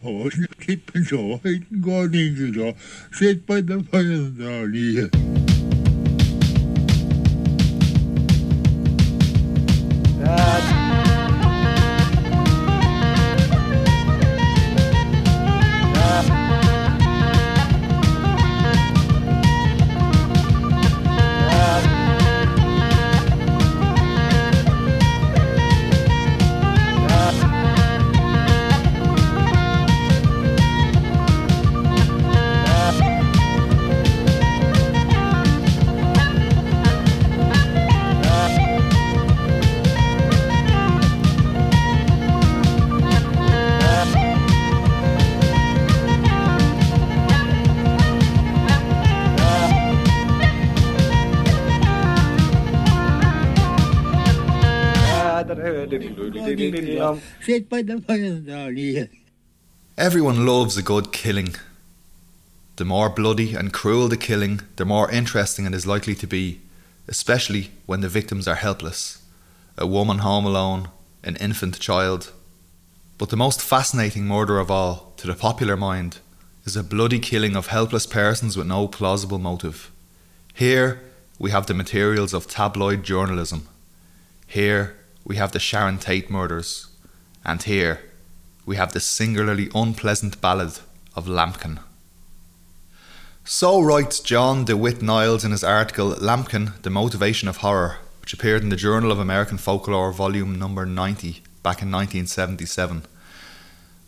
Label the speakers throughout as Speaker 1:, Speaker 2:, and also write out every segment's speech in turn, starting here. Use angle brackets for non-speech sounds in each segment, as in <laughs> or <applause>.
Speaker 1: Hoorn, kip en zo, heet een koningin zo. Zit bij de vijand. by the fire.
Speaker 2: Everyone loves a good killing. The more bloody and cruel the killing, the more interesting it is likely to be, especially when the victims are helpless a woman home alone, an infant child. But the most fascinating murder of all, to the popular mind, is a bloody killing of helpless persons with no plausible motive. Here, we have the materials of tabloid journalism. Here, we have the Sharon Tate murders. And here we have the singularly unpleasant ballad of Lamkin. So writes John DeWitt Niles in his article Lamkin, The Motivation of Horror, which appeared in the Journal of American Folklore, volume number 90, back in 1977.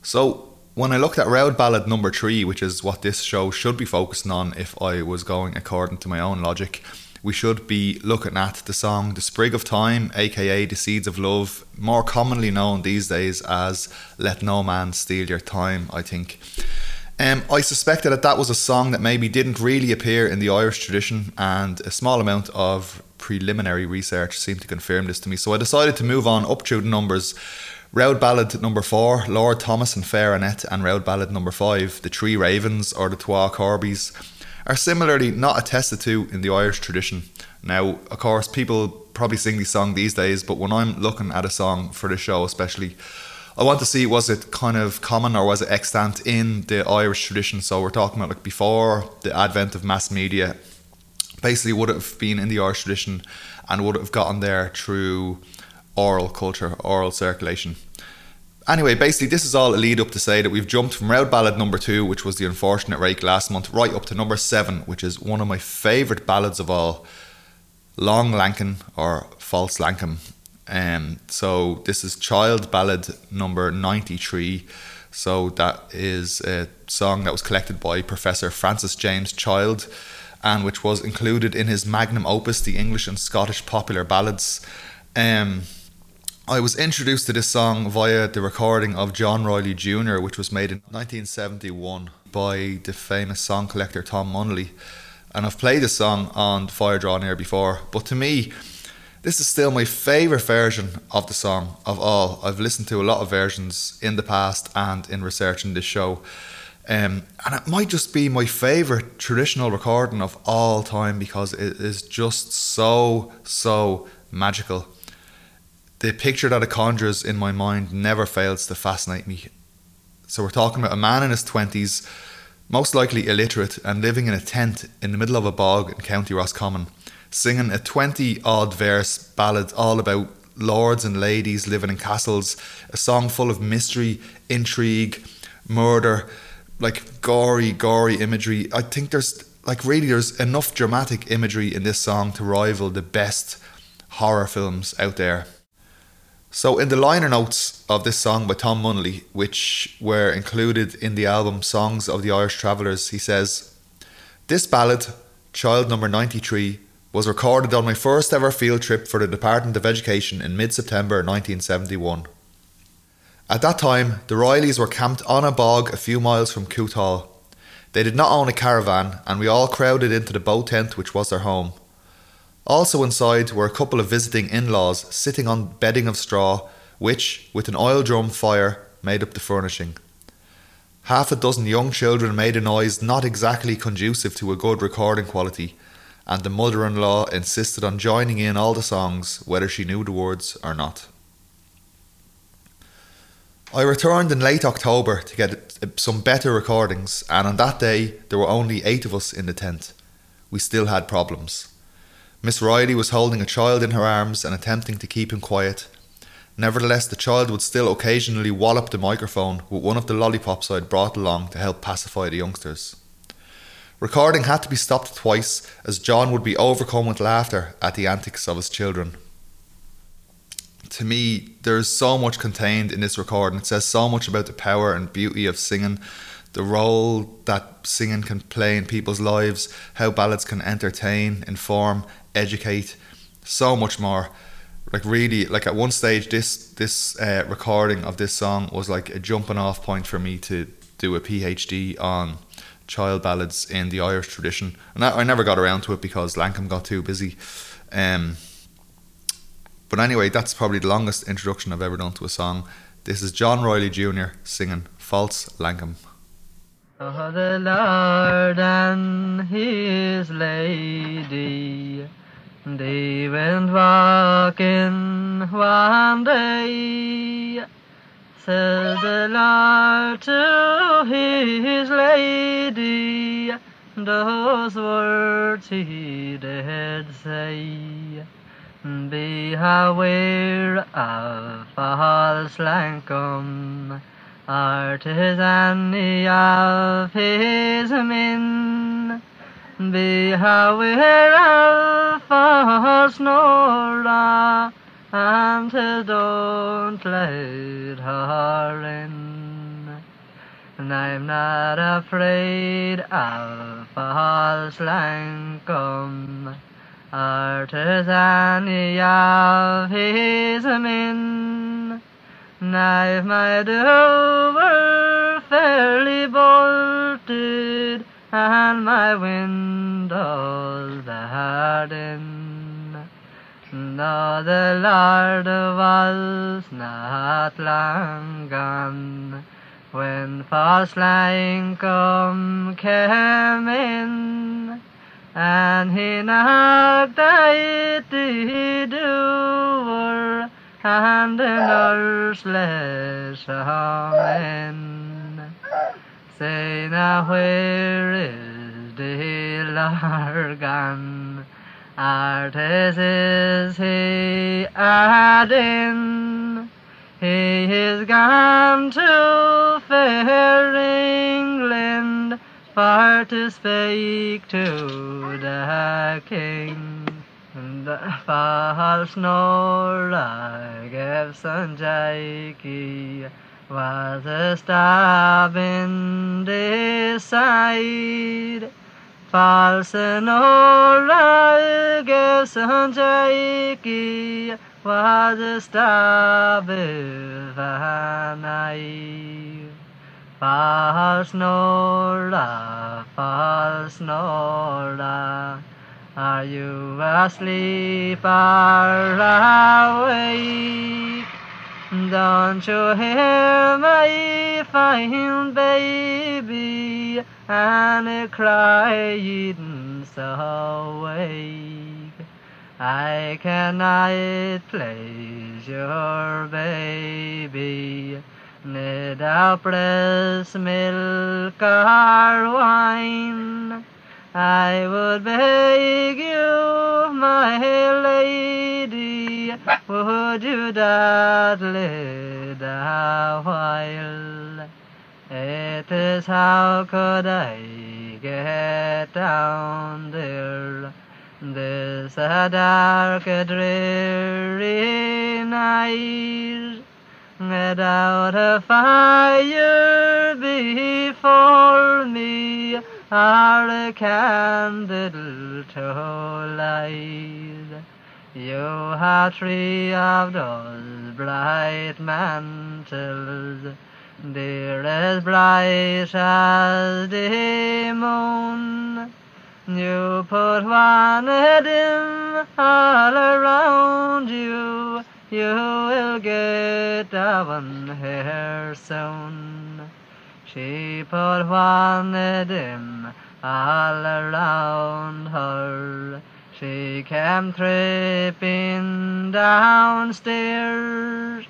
Speaker 2: So, when I looked at Roud Ballad number 3, which is what this show should be focusing on if I was going according to my own logic, we should be looking at the song The Sprig of Thyme, aka The Seeds of Love, more commonly known these days as Let No Man Steal Your Thyme, I think. Um, I suspected that that was a song that maybe didn't really appear in the Irish tradition, and a small amount of preliminary research seemed to confirm this to me. So I decided to move on up through the numbers. Roud Ballad number four, Lord Thomas and Fair Annette, and Roud Ballad number five, The Three Ravens or The Twa Corbies, are similarly not attested to in the Irish tradition. Now, of course, people probably sing these songs these days, but when I'm looking at a song for the show, especially, I want to see was it kind of common or was it extant in the Irish tradition? So we're talking about like before the advent of mass media. Basically, would it have been in the Irish tradition and would it have gotten there through oral culture, oral circulation? Anyway, basically, this is all a lead up to say that we've jumped from Roud Ballad number two, which was the unfortunate rake last month, right up to number seven, which is one of my favourite ballads of all, Long Lankin or False Lankum. Um, so this is Child Ballad number 93. So that is a song that was collected by Professor Francis James Child and which was included in his magnum opus, the English and Scottish Popular Ballads. Um, I was introduced to this song via the recording of John Reilly Jr., which was made in 1971 by the famous song collector Tom Munnelly. And I've played this song on Fire Draw Near before, but to me, this is still my favourite version of the song of all. I've listened to a lot of versions in the past and in researching this show. Um, and it might just be my favourite traditional recording of all time because it is just so, so magical. The picture that it conjures in my mind never fails to fascinate me. So, we're talking about a man in his 20s, most likely illiterate, and living in a tent in the middle of a bog in County Roscommon, singing a 20 odd verse ballad all about lords and ladies living in castles, a song full of mystery, intrigue, murder, like gory, gory imagery. I think there's like really there's enough dramatic imagery in this song to rival the best horror films out there. So, in the liner notes of this song by Tom Munnelly, which were included in the album Songs of the Irish Travellers, he says, This ballad, Child Number 93, was recorded on my first ever field trip for the Department of Education in mid September 1971. At that time, the Reillys were camped on a bog a few miles from Cootehall. They did not own a caravan, and we all crowded into the boat tent which was their home. Also inside were a couple of visiting in laws sitting on bedding of straw, which, with an oil drum fire, made up the furnishing. Half a dozen young children made a noise not exactly conducive to a good recording quality, and the mother in law insisted on joining in all the songs, whether she knew the words or not. I returned in late October to get uh, some better recordings, and on that day there were only eight of us in the tent. We still had problems. Miss Reilly was holding a child in her arms and attempting to keep him quiet. Nevertheless, the child would still occasionally wallop the microphone with one of the lollipops I had brought along to help pacify the youngsters. Recording had to be stopped twice as John would be overcome with laughter at the antics of his children to me, there's so much contained in this recording. It says so much about the power and beauty of singing, the role that singing can play in people's lives, how ballads can entertain, inform, educate, so much more. Like really, like at one stage, this this uh, recording of this song was like a jumping off point for me to do a PhD on child ballads in the Irish tradition, and I, I never got around to it because Lankum got too busy. Um, but anyway, that's probably the longest introduction I've ever done to a song. This is John Reilly Jr. singing False Lankum.
Speaker 3: Oh, the Lord and his lady, they went walking one day. Said the Lord to his lady, those words he did say. Beware of false Lankum, artisan of his men. Beware of false Nora, and don't let her in. And I'm not afraid of false Lankum artisan of his men. Knife my Dover fairly bolted, and my windows barred in. Though the Lord was not long gone, when false Lankum came in, and he knocked at the door, and the nurse let in. Say now where is the Largan? Artis is he adding? He is gone to fair England far to speak to the king. The false Nora Gibson Jakey was a stab in the side. False Nora Gibson Jakey was a stab in the night. False Nora, false Nora, are you asleep or awake? Don't you hear my fine baby and crying so awake? I cannot please your baby without breast milk or wine. I would beg you, my lady, would you dawdle a while? It is how could I get down there? This a dark, dreary night without a fire before me, or a candle to light. You have three of those bright mantles, dear as bright as the moon. You put one dim all around you you will get a one hair soon. She put one dim all around her. She came tripping downstairs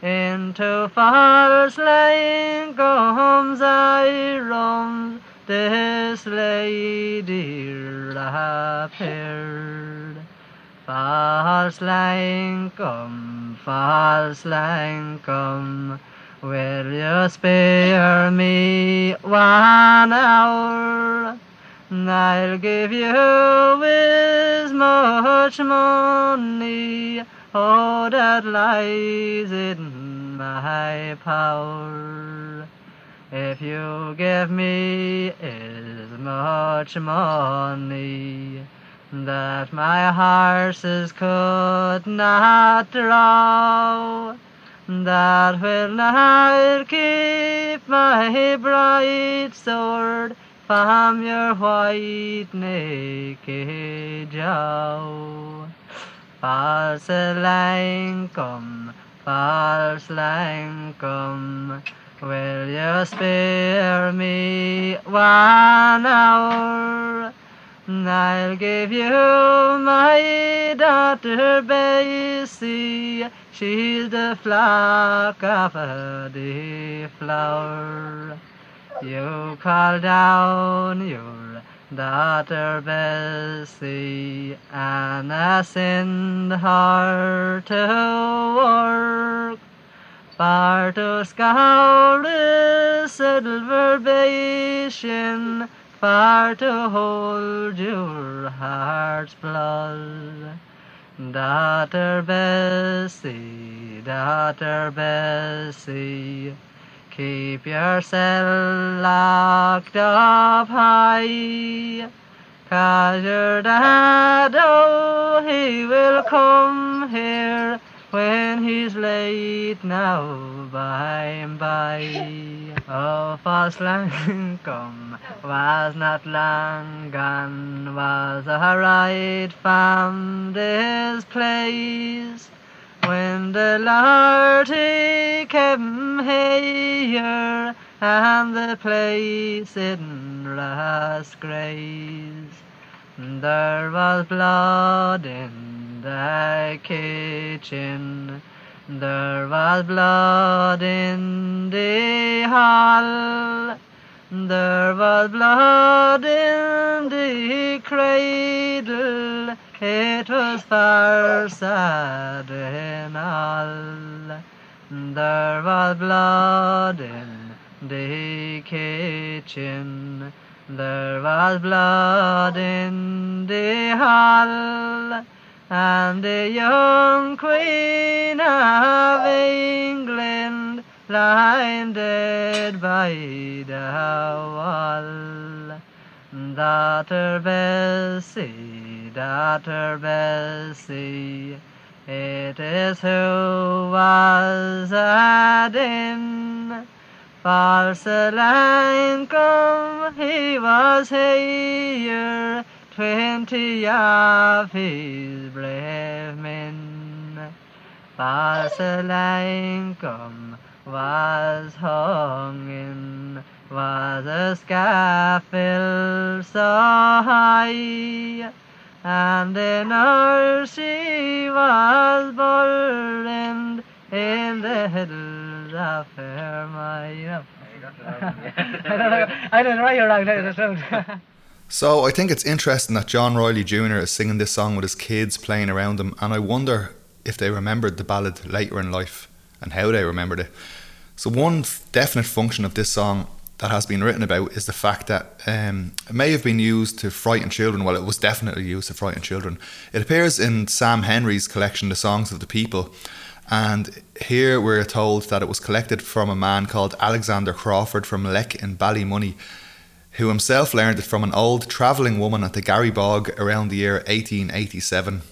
Speaker 3: into false lying comes I roam this lady appeared. False lying come, false lying come, will you spare me one hour? I'll give you as much money, oh, that lies in my power. If you give me as much money that my horses could not draw, that will not keep my bright sword from your white naked jaw. False come, false come, will you spare me one hour? I'll give you my daughter Bessie, she's the flock of the flower. You call down your daughter Bessie and I send her to work for to scour the silver basin for to hold your heart's blood. Daughter Bessie, daughter Bessie, keep yourself locked up high. Cause your dad, oh, he will come here when he's late now by and by. Oh, false <laughs> come was not long gone, was a right from this place. When the Lord he came here, and the place in grace, there was blood in the There was blood in the hall. There was blood in the cradle. It was far sad in all. There was blood in the kitchen. There was blood in the hall and the young Queen of England lying dead by the wall. Daughter Bessie, daughter Bessie, it is who was a din. False line come, he was here twenty of his brave men. Basilincum was hung in, was a scaffold so high, and in her she was burned in the hills of her mind. <laughs> I don't know why you're wrong. <laughs>
Speaker 2: So I think it's interesting that John Reilly Jr. is singing this song with his kids playing around him, and I wonder if they remembered the ballad later in life and how they remembered it. So one definite function of this song that has been written about is the fact that um, it may have been used to frighten children. Well, it was definitely used to frighten children. It appears in Sam Henry's collection, The Songs of the People, and here we're told that it was collected from a man called Alexander Crawford from Leck in Ballymoney who himself learned it from an old travelling woman at the Garrybog around the year 1887.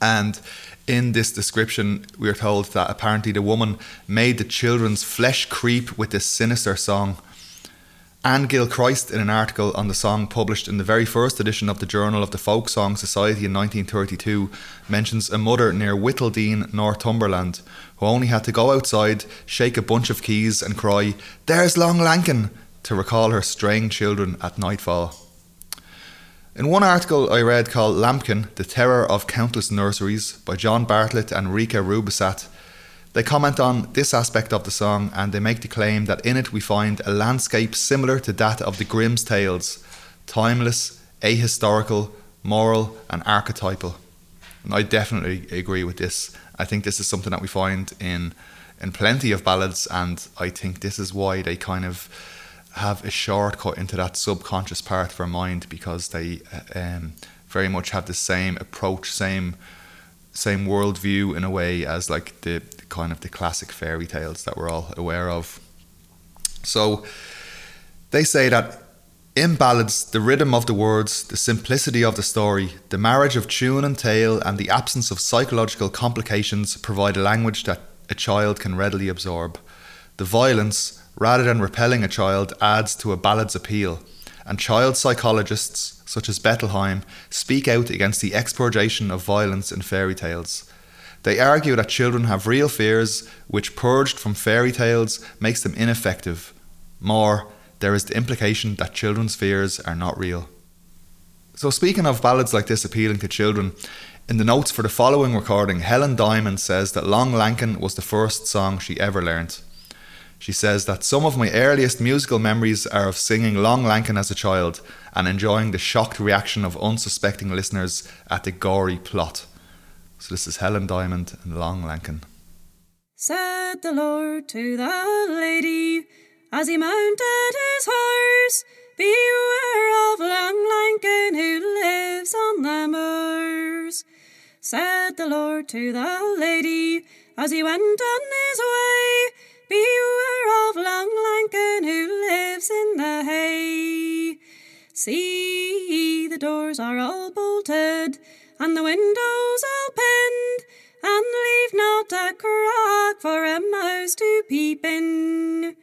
Speaker 2: And in this description, we are told that apparently the woman made the children's flesh creep with this sinister song. Anne Gilchrist, in an article on the song published in the very first edition of the Journal of the Folk Song Society in 1932, mentions a mother near Whittledean, Northumberland, who only had to go outside, shake a bunch of keys, and cry, There's Long Lankin! To recall her straying children at nightfall. In one article I read called Lambkin, The Terror of Countless Nurseries by John Bartlett and Rika Rubisat, They comment on this aspect of the song and they make the claim that in it we find a landscape similar to that of the Grimm's tales, timeless, ahistorical, moral, and archetypal. And I definitely agree with this. I think this is something that we find in in plenty of ballads, and I think this is why they kind of have a shortcut into that subconscious part of our mind because they uh, um, very much have the same approach, same same worldview in a way as like the, the kind of the classic fairy tales that we're all aware of. So they say that in ballads, the rhythm of the words, the simplicity of the story, the marriage of tune and tale, and the absence of psychological complications provide a language that a child can readily absorb. The violence, rather than repelling a child, adds to a ballad's appeal, and child psychologists, such as Bettelheim, speak out against the expurgation of violence in fairy tales. They argue that children have real fears, which, purged from fairy tales, makes them ineffective. More, there is the implication that children's fears are not real. So, speaking of ballads like this appealing to children, in the notes for the following recording, Helen Diamond says that Long Lankin was the first song she ever learnt. She says that some of my earliest musical memories are of singing Long Lankin as a child and enjoying the shocked reaction of unsuspecting listeners at the gory plot. So this is Helen Diamond and Long Lankin.
Speaker 4: Said the Lord to the lady as he mounted his horse, Beware of Long Lankin who lives on the moors. Said the Lord to the lady as he went on his way, Beware of Long Lankin who lives in the hay. See, the doors are all bolted, and the windows all pinned, and leave not a crack for a mouse to peep in.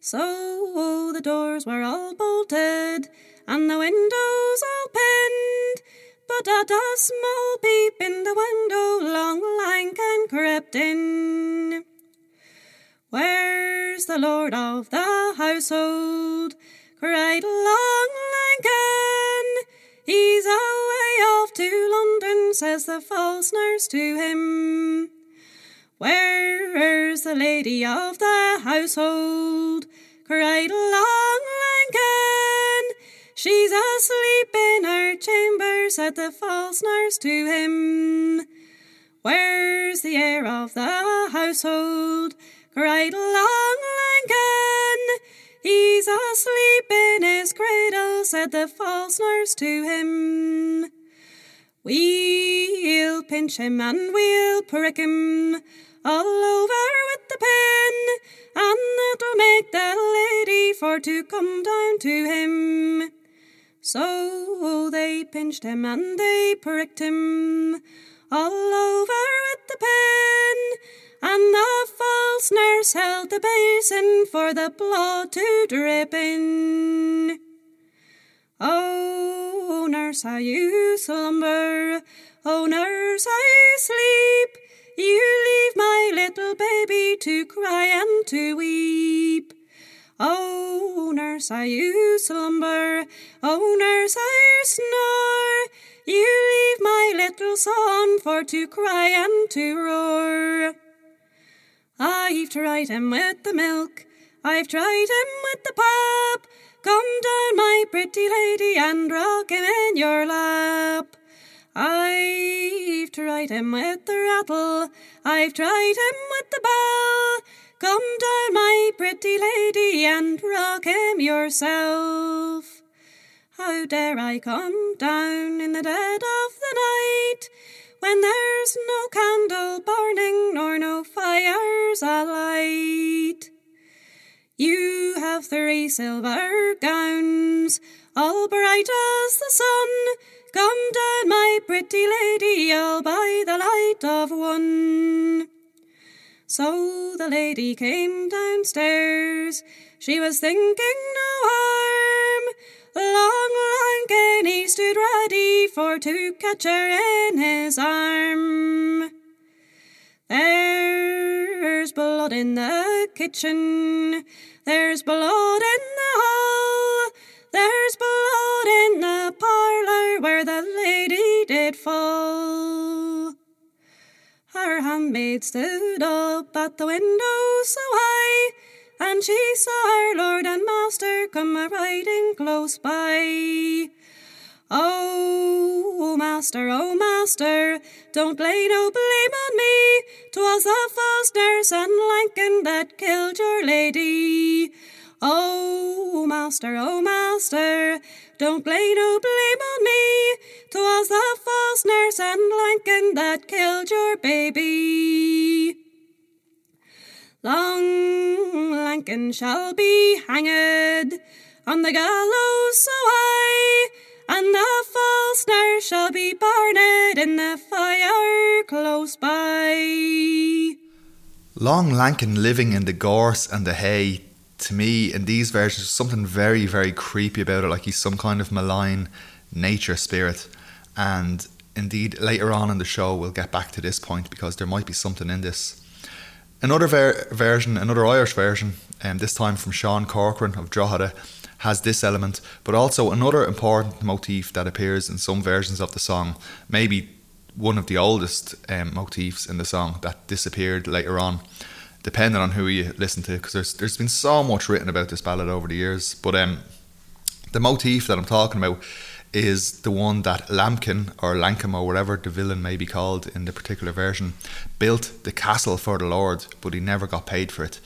Speaker 4: So the doors were all bolted, and the windows all pinned, but at a small peep in the window Long Lankin crept in. Where's the lord of the household? cried Long Lankin. He's away off to London, says the false nurse to him. Where's the lady of the household? cried Long Lankin. She's asleep in her chamber, said the false nurse to him. Where's the heir of the household? Cried Long Lankin. He's asleep in his cradle, said the false nurse to him. We'll pinch him and we'll prick him all over with the pin, and that'll make the lady for to come down to him. So they pinched him and they pricked him all over with the pen, and the false nurse held the basin for the blood to drip in. Oh, nurse, how you slumber, oh, nurse, how you sleep, you leave my little baby to cry and to weep. Oh, nurse, how you slumber, oh, nurse, how you snore, you leave my little son for to cry and to roar. I've tried him with the milk, I've tried him with the pop. Come down, my pretty lady, and rock him in your lap. I've tried him with the rattle, I've tried him with the bell. Come down, my pretty lady, and rock him yourself. How dare I come down in the dead of the night? When there's no candle burning nor no fires alight. You have three silver gowns, all bright as the sun. Come down, my pretty lady, I'll buy the light of one. So the lady came downstairs. She was thinking no harm. Long Lankin he stood ready for to catch her in his arm. There's blood in the kitchen, there's blood in the hall, there's blood in the parlour where the lady did fall. Her handmaid stood up at the window so high, and she saw her lord and master come a riding close by. Oh, master, oh, master, don't lay no blame on me. 'Twas the false nurse and Lankin that killed your lady. Oh, master, oh, master, don't lay no blame on me. 'Twas the false nurse and Lankin that killed your baby. Long Lankin shall be hanged on the gallows so high, and the false nurse shall be burned in the fire close by.
Speaker 2: Long Lankin living in the gorse and the hay, to me, in these versions, something very, very creepy about it, like he's some kind of malign nature spirit. And indeed, later on in the show, we'll get back to this point because there might be something in this. Another ver- version, another Irish version, um, this time from Sean Corcoran of Drogheda, has this element, but also another important motif that appears in some versions of the song, maybe one of the oldest um, motifs in the song that disappeared later on, depending on who you listen to, because there's there's been so much written about this ballad over the years. But um, the motif that I'm talking about is the one that Lamkin or Lankum or whatever the villain may be called in the particular version built the castle for the Lord, but he never got paid for it.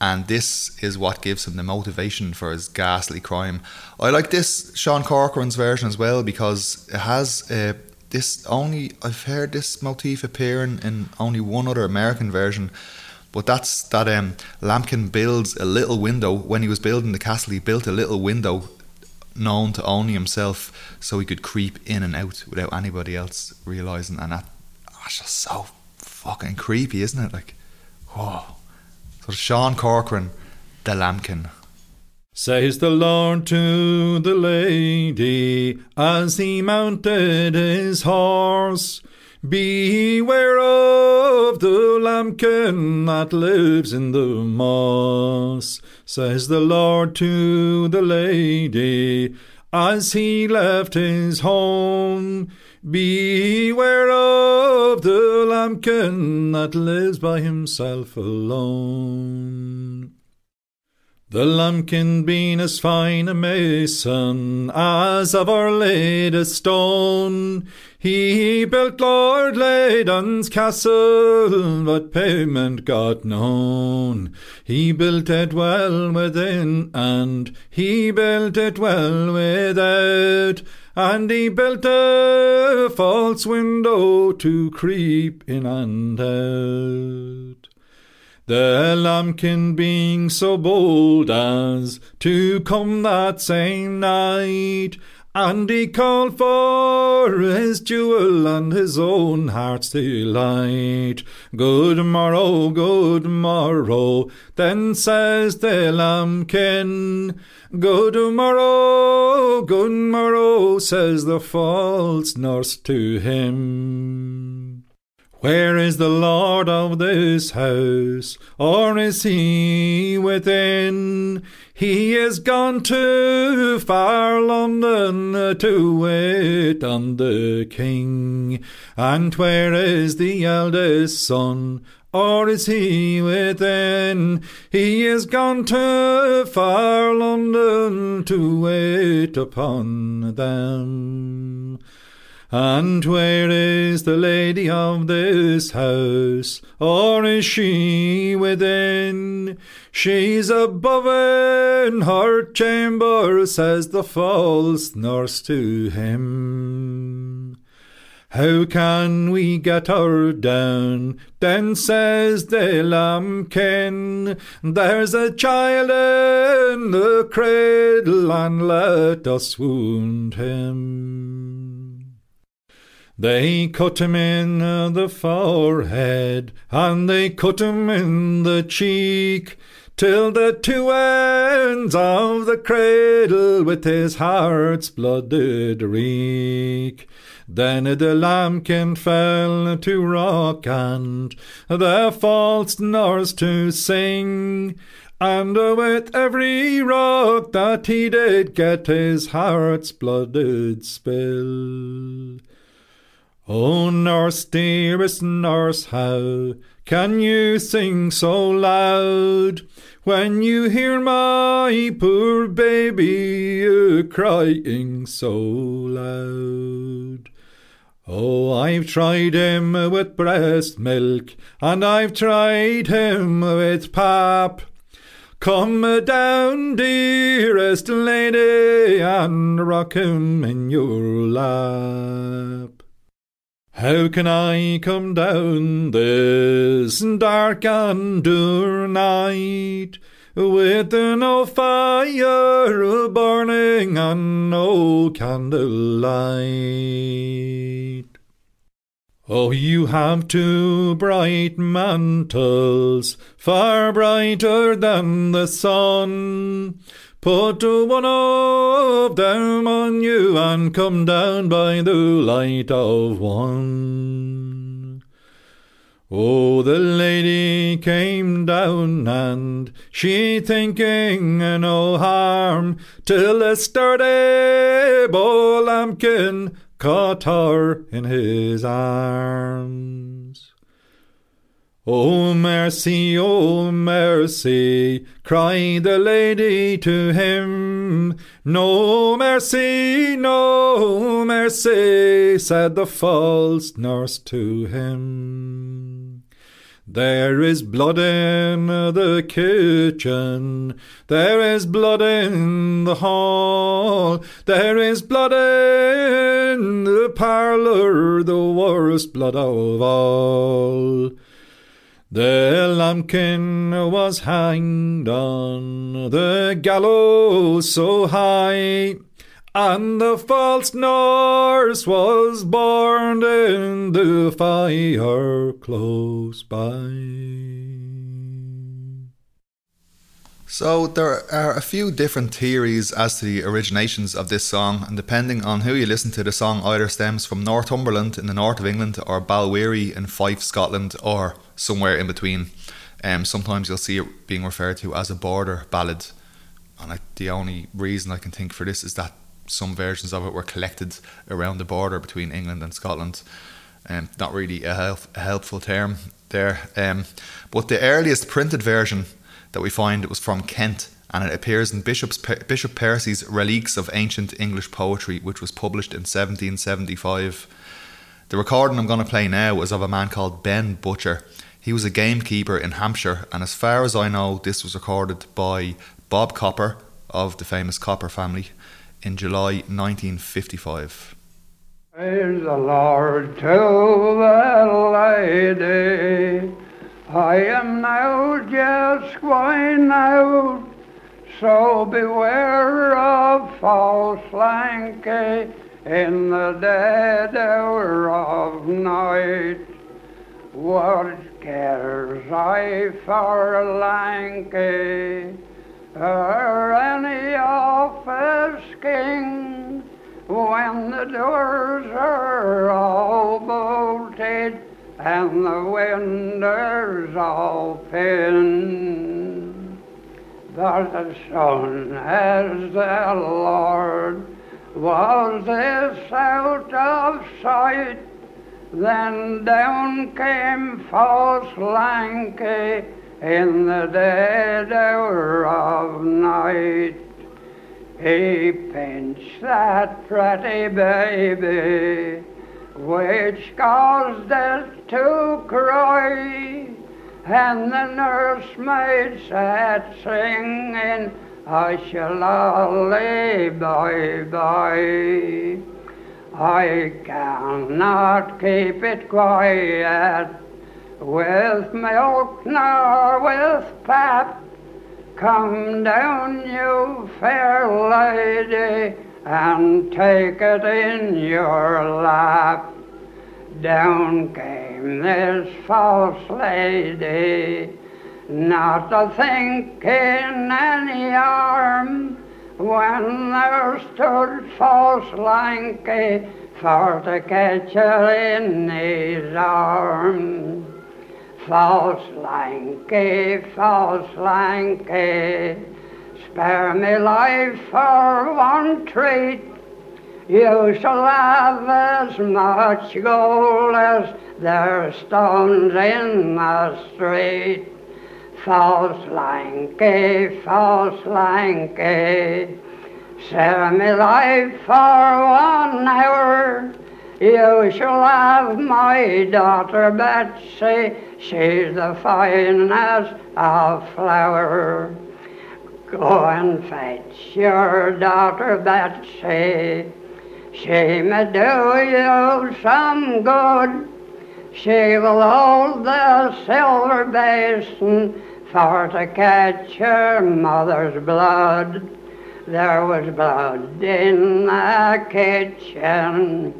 Speaker 2: And this is what gives him the motivation for his ghastly crime. I like this Sean Corcoran's version as well because it has uh, this only. I've heard this motif appearing in only one other American version, but that's that um, Lamkin builds a little window when he was building the castle. He built a little window known to only himself, so he could creep in and out without anybody else realizing. And that, oh, that's just so fucking creepy, isn't it? Like, whoa. So Sean Corcoran, the Lamkin.
Speaker 5: Says the Lord to the lady as he mounted his horse. Beware of the lambkin that lives in the moss, says the Lord to the lady as he left his home. Beware of the lambkin that lives by himself alone. The lambkin being as fine a mason as ever laid a stone, he built Lord Leyden's castle, but payment got known. He built it well within, and he built it well without, and he built a false window to creep in and out. The lambkin being so bold as to come that same night, and he called for his jewel and his own heart's delight. Good morrow, good morrow, then says the lambkin. Good morrow, good morrow, says the false nurse to him. Where is the Lord of this house, or is he within? He is gone to far London to wait on the King. And where is the eldest son, or is he within? He is gone to far London to wait upon them. And where is the lady of this house, or is she within? She's above in her chamber, says the false nurse to him. How can we get her down? Then says the lambkin, There's a child in the cradle, and let us wound him. They cut him in uh, the forehead, and they cut him in the cheek, till the two ends of the cradle with his heart's blood did reek. Then the lambkin fell to rock, and the false nurse to sing. And with every rock that he did get, his heart's blood did spill. Oh, nurse, dearest nurse, how can you sing so loud? When you hear my poor baby crying so loud. Oh, I've tried him with breast milk, and I've tried him with pap. Come down, dearest lady, and rock him in your lap. How can I come down this dark and dour night with no fire burning and no candlelight? Oh, you have two bright mantles, far brighter than the sun. Put one of them on you and come down by the light of one. Oh, the lady came down and she thinking no harm till a sturdy Beau Lambkin caught her in his arms. Oh, mercy, oh, mercy, cried the lady to him. No mercy, no mercy, said the false nurse to him. There is blood in the kitchen, there is blood in the hall, there is blood in the parlour, the worst blood of all. The lambkin was hanged on the gallows so high, and the false nurse was burned in the fire close by.
Speaker 2: So there are a few different theories as to the originations of this song, and depending on who you listen to, the song either stems from Northumberland in the north of England, or Balwearie in Fife, Scotland, or somewhere in between. Um, sometimes you'll see it being referred to as a border ballad, and I, the only reason I can think for this is that some versions of it were collected around the border between England and Scotland. Um, not really a, help, a helpful term there. Um, but the earliest printed version that we find was from Kent, and it appears in Bishop's, Bishop Percy's Reliques of Ancient English Poetry, which was published in 1775. The recording I'm going to play now is of a man called Ben Butcher. He was a gamekeeper in Hampshire, and as far as I know, this was recorded by Bob Copper of the famous Copper family in July 1955.
Speaker 6: Praise the Lord to the lady. I am now just going out, so beware of false lanky in the dead hour of night. What cares I for a lanky or any office king when the doors are all bolted and the windows all pinned? But as soon as the Lord was this out of sight? Then down came false lanky in the dead hour of night. He pinched that pretty baby, which caused it to cry, and the nursemaid sat singing I shall only by by. I cannot keep it quiet with milk nor with pap. Come down, you fair lady, and take it in your lap. Down came this false lady not a think in any harm when there stood false lanky for to catch her in his arms. False lanky, false lanky, spare me life for one treat, You shall have as much gold as there stones in the street. False lanky, false lanky, sell me life for one hour. You shall have my daughter Betsy, she's the finest of flower. Go and fetch your daughter Betsy. She may do you some good. She will hold the silver basin for to catch her mother's blood. There was blood in the kitchen.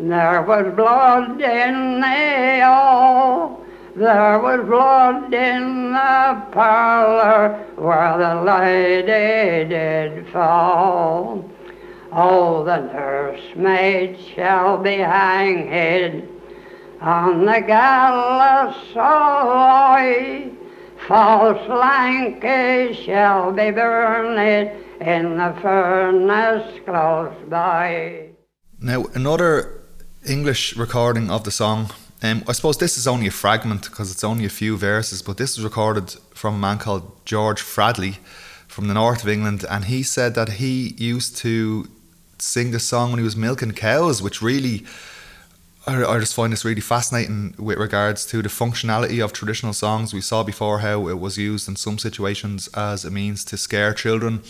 Speaker 6: There was blood in the hall. There was blood in the parlor where the lady did fall. Oh, the nursemaid shall be hanged on the gallows False lanky shall be burned in the furnace close by.
Speaker 2: Now, another English recording of the song. Um, I suppose this is only a fragment because it's only a few verses, but this was recorded from a man called George Fradley from the north of England, and he said that he used to sing this song when he was milking cows, which really I, I just find this really fascinating with regards to the functionality of traditional songs. We saw before how it was used in some situations as a means to scare children,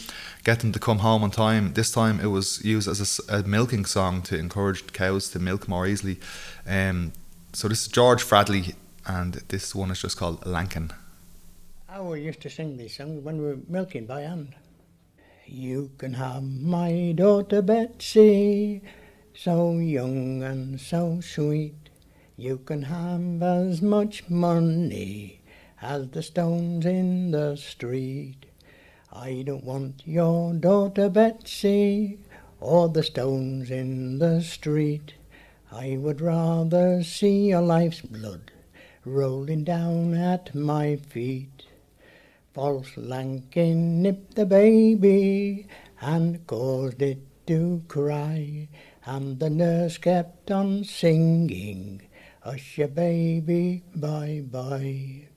Speaker 2: get them to come home on time. This time it was used as a, a milking song to encourage cows to milk more easily. Um, so this is George Fradley, and this one is just called Lankin.
Speaker 7: Oh, we used to sing these songs when we were milking by hand. You can have my daughter Betsy so young and so sweet. You can have as much money as the stones in the street. I don't want your daughter Betsy or the stones in the street. I would rather see your life's blood rolling down at my feet. False Lankin nipped the baby and caused it to cry. And the nurse kept on singing, Hush your baby, bye bye.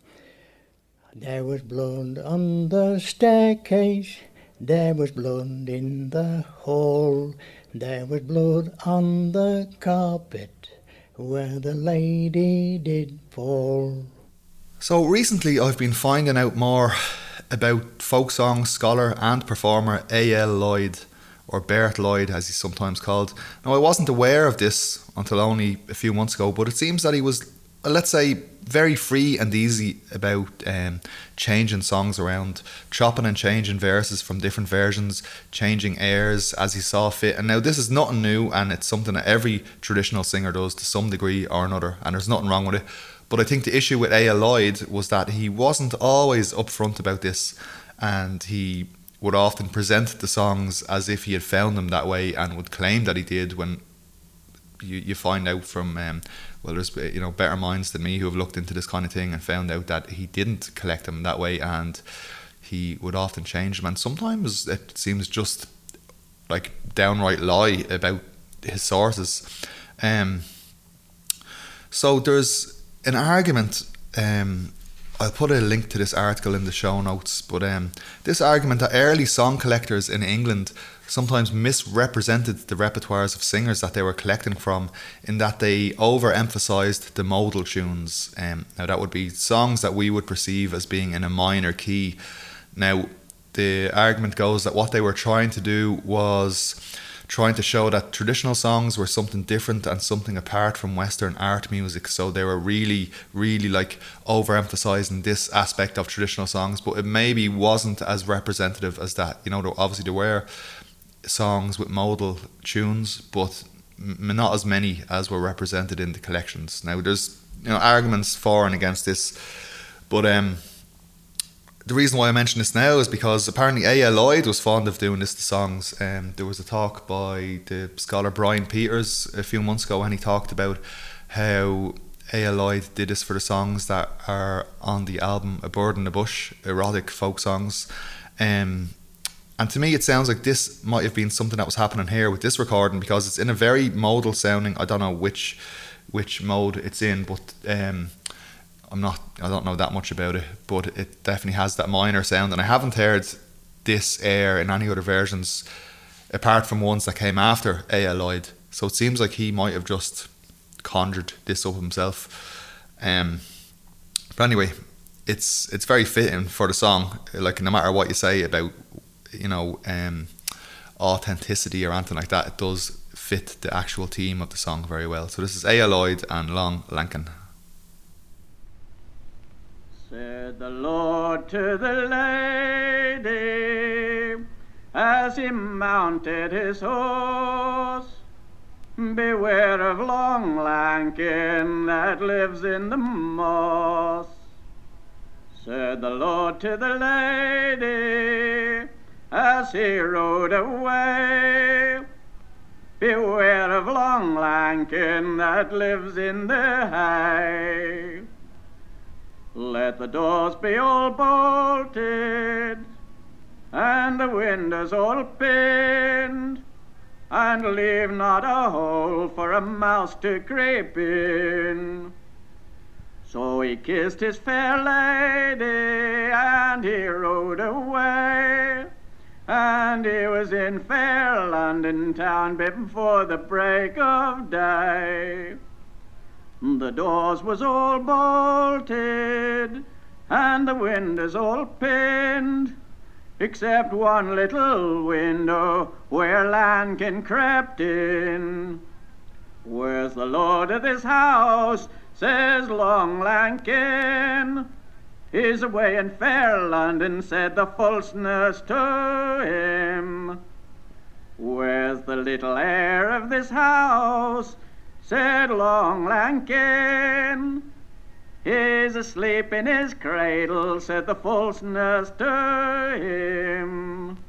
Speaker 7: There was blood on the staircase, there was blood in the hall, there was blood on the carpet where the lady did fall.
Speaker 2: So recently I've been finding out more about folk song scholar and performer A.L. Lloyd or Bert Lloyd, as he's sometimes called. Now, I wasn't aware of this until only a few months ago, but it seems that he was, let's say, very free and easy about um, changing songs around, chopping and changing verses from different versions, changing airs as he saw fit. And now, this is nothing new, and it's something that every traditional singer does to some degree or another, and there's nothing wrong with it. But I think the issue with A.L. Lloyd was that he wasn't always upfront about this, and he would often present the songs as if he had found them that way and would claim that he did when you, you find out from um, well there's you know better minds than me who have looked into this kind of thing and found out that he didn't collect them that way and he would often change them. And sometimes it seems just like downright lie about his sources. Um, so there's an argument um, I'll put a link to this article in the show notes. But um, this argument that early song collectors in England sometimes misrepresented the repertoires of singers that they were collecting from, in that they overemphasized the modal tunes. Um, now, that would be songs that we would perceive as being in a minor key. Now, the argument goes that what they were trying to do was trying to show that traditional songs were something different and something apart from Western art music. So they were really, really like overemphasizing this aspect of traditional songs, but it maybe wasn't as representative as that. You know, obviously there were songs with modal tunes, but m- not as many as were represented in the collections. Now there's you know arguments for and against this, but um the reason why I mention this now is because apparently A.L. Lloyd was fond of doing this to songs. Um, there was a talk by the scholar Brian Peters a few months ago, and he talked about how A.L. Lloyd did this for the songs that are on the album A Bird in the Bush, erotic folk songs. Um, And to me, it sounds like this might have been something that was happening here with this recording because it's in a very modal sounding. I don't know which which mode it's in, but um, I'm not. I don't know that much about it, but it definitely has that minor sound. And I haven't heard this air in any other versions apart from ones that came after A.L. Lloyd. So it seems like he might have just conjured this up himself. Um, but anyway, it's it's very fitting for the song. Like no matter what you say about you know um, authenticity or anything like that, it does fit the actual theme of the song very well. So this is A.L. Lloyd and Long Lankin.
Speaker 8: Said the Lord to the lady as he mounted his horse. Beware of Long Lankin that lives in the moss. Said the Lord to the lady as he rode away. Beware of Long Lankin that lives in the hay. Let the doors be all bolted and the windows all pinned, and leave not a hole for a mouse to creep in. So he kissed his fair lady, and he rode away, and he was in fair London town before the break of day. The doors was all bolted, and the windows all pinned, except one little window where Lankin crept in. Where's the lord of this house? says Long Lankin. He's away in fair London, said the false nurse to him. Where's the little heir of this house? Said Long Lankin. He's asleep in his cradle, said the false nurse to him.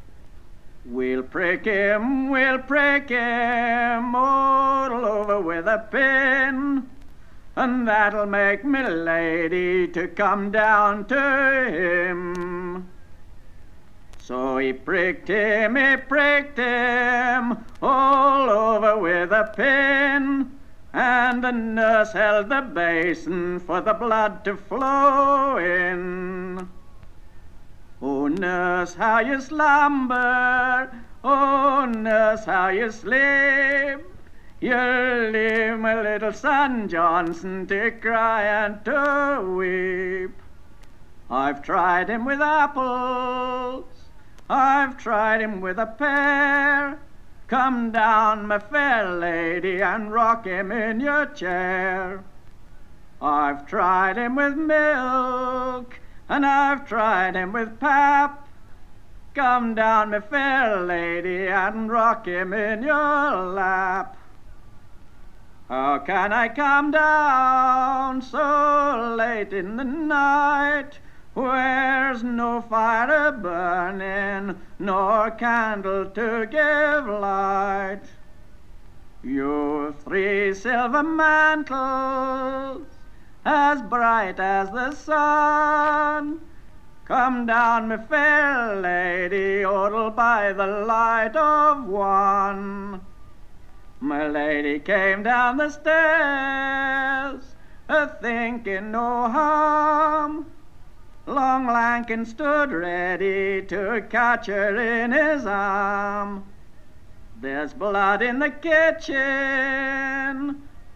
Speaker 8: We'll prick him, we'll prick him all over with a pin, and that'll make me lady to come down to him. So he pricked him, he pricked him all over with a pin. And the nurse held the basin for the blood to flow in. Oh, nurse, how you slumber, oh, nurse, how you sleep. You'll leave my little son Johnson to cry and to weep. I've tried him with apples, I've tried him with a pear. Come down, my fair lady, and rock him in your chair. I've tried him with milk, and I've tried him with pap. Come down, my fair lady, and rock him in your lap. How can I come down so late in the night? Where's no fire burning, nor candle to give light? Your three silver mantles, as bright as the sun, come down, my fair lady, all by the light of one. My lady came down the stairs, a thinking no harm. Long Lankin stood ready to catch her in his arm. There's blood in the kitchen,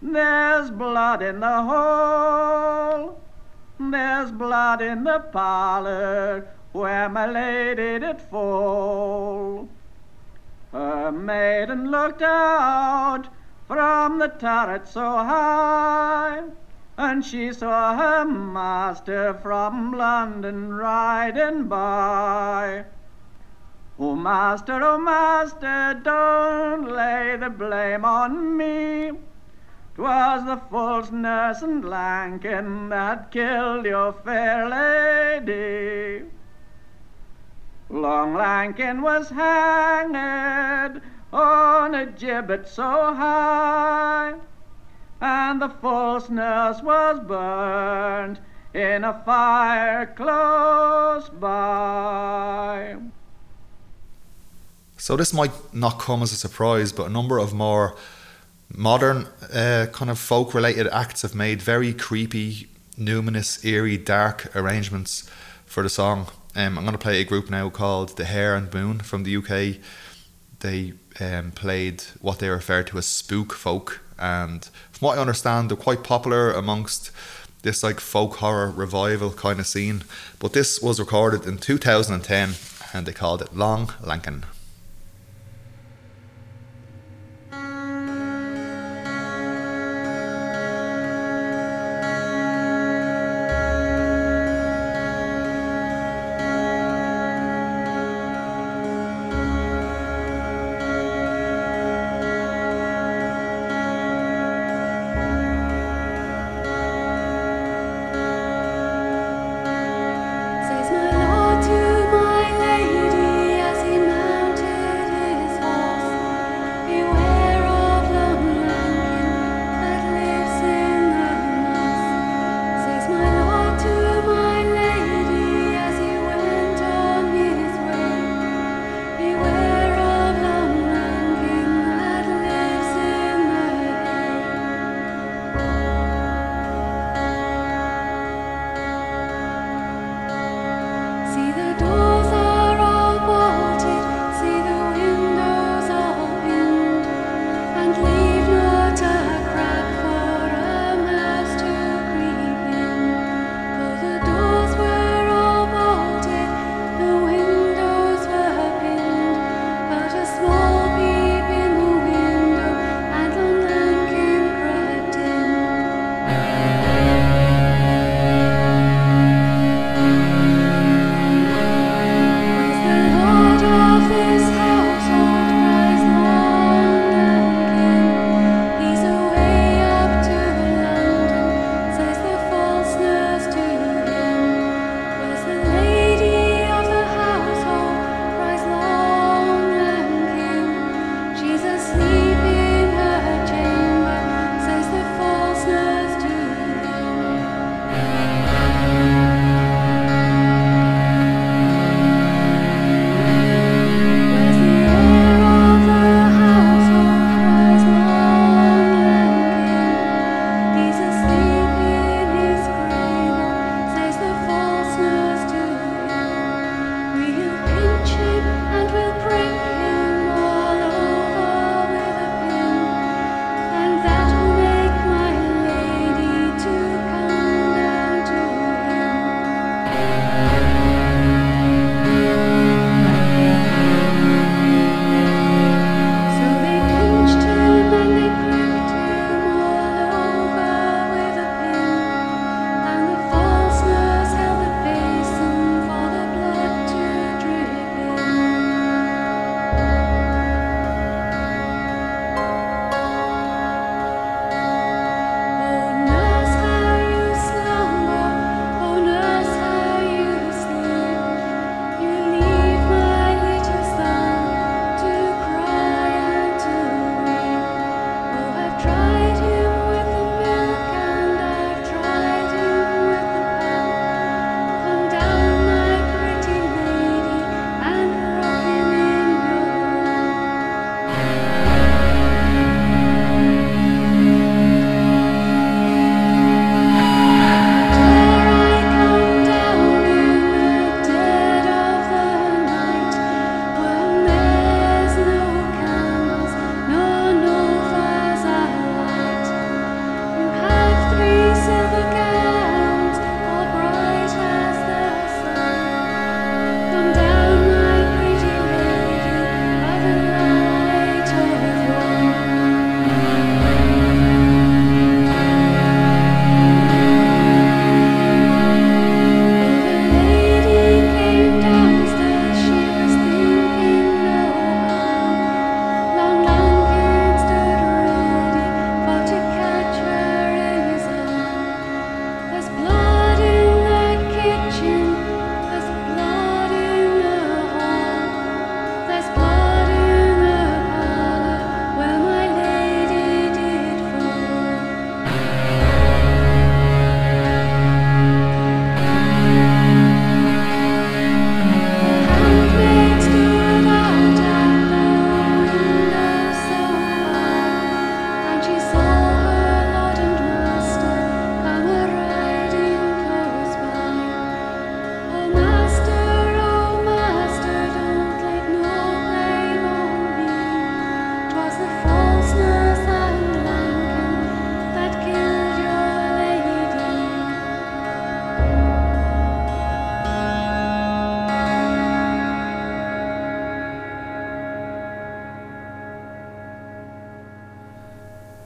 Speaker 8: there's blood in the hall, there's blood in the parlor where my lady did fall. Her maiden looked out from the turret so high and she saw her master from London riding by. Oh, master, oh, master, don't lay the blame on me. 'Twas the false nurse and Lankin that killed your fair lady. Long Lankin was hanged on a gibbet so high and the false nurse was burned in a fire close by.
Speaker 2: So this might not come as a surprise, but a number of more modern uh, kind of folk related acts have made very creepy, numinous, eerie, dark arrangements for the song. Um, I'm going to play a group now called The Hare and Moon from the UK. They um, played what they refer to as spook folk, and from what I understand, they're quite popular amongst this like folk horror revival kind of scene. But this was recorded in 2010, and they called it Long
Speaker 9: Lankin.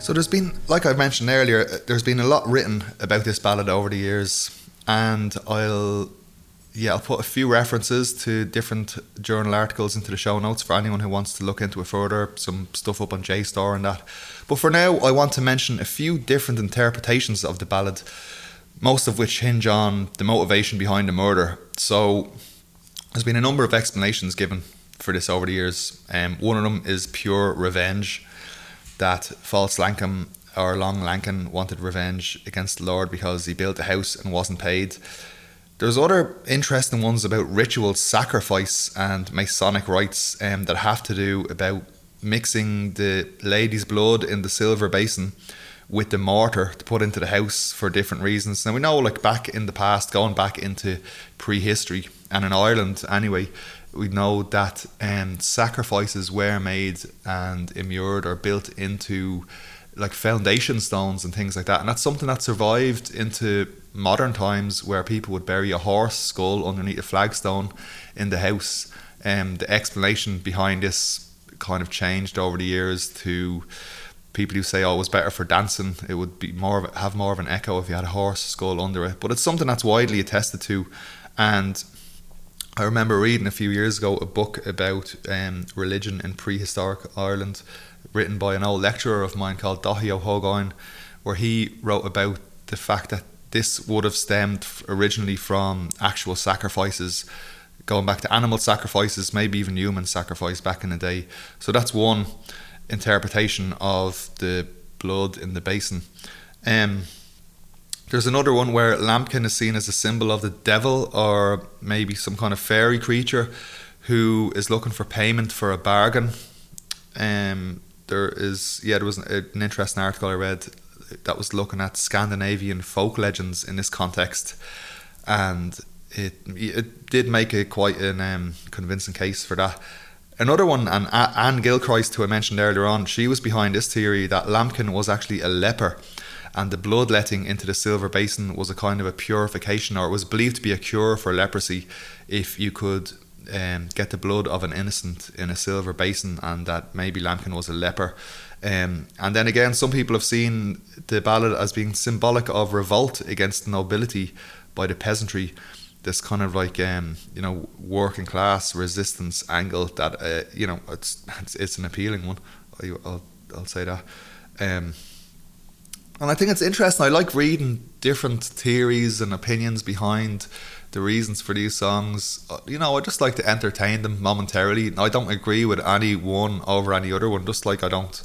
Speaker 2: So there's been, like I mentioned earlier, uh, there's been a lot written about this ballad over the years, and I'll, yeah, I'll put a few references to different journal articles into the show notes for anyone who wants to look into it further. Some stuff up on JSTOR and that. But for now, I want to mention a few different interpretations of the ballad, most of which hinge on the motivation behind the murder. So there's been a number of explanations given for this over the years. Um, one of them is pure revenge that False Lankum or Long Lankin wanted revenge against the Lord because he built a house and wasn't paid. There's other interesting ones about ritual sacrifice and Masonic rites um, that have to do about mixing the lady's blood in the silver basin with the mortar to put into the house for different reasons. Now we know, like back in the past, going back into prehistory and in Ireland anyway, we know that um, sacrifices were made and immured or built into like foundation stones and things like that. And that's something that survived into modern times where people would bury a horse skull underneath a flagstone in the house. And um, the explanation behind this kind of changed over the years to people who say, "Oh, it was better for dancing. It would be more of, have more of an echo if you had a horse skull under it." But it's something that's widely attested to, and I remember reading a few years ago a book about um, religion in prehistoric Ireland, written by an old lecturer of mine called Ó hÓgáin, where he wrote about the fact that this would have stemmed originally from actual sacrifices, going back to animal sacrifices, maybe even human sacrifice back in the day. So that's one interpretation of the blood in the basin. Um, there's another one where Lamkin is seen as a symbol of the devil or maybe some kind of fairy creature who is looking for payment for a bargain. Um, there is, yeah, there was an interesting article I read that was looking at Scandinavian folk legends in this context, and it it did make a quite an um, convincing case for that. Another one, and Anne Gilchrist, who I mentioned earlier on, she was behind this theory that Lamkin was actually a leper and the bloodletting into the silver basin was a kind of a purification, or it was believed to be a cure for leprosy if you could um, get the blood of an innocent in a silver basin, and that maybe Lamkin was a leper. Um, and then again, some people have seen the ballad as being symbolic of revolt against the nobility by the peasantry. This kind of like um, you know working class resistance angle that uh, you know it's, it's, an appealing one. I, will I'll say that. And I think it's interesting. I like reading different theories and opinions behind the reasons for these songs. Uh, you know, I just like to entertain them momentarily. I don't agree with any one over any other one, just like I don't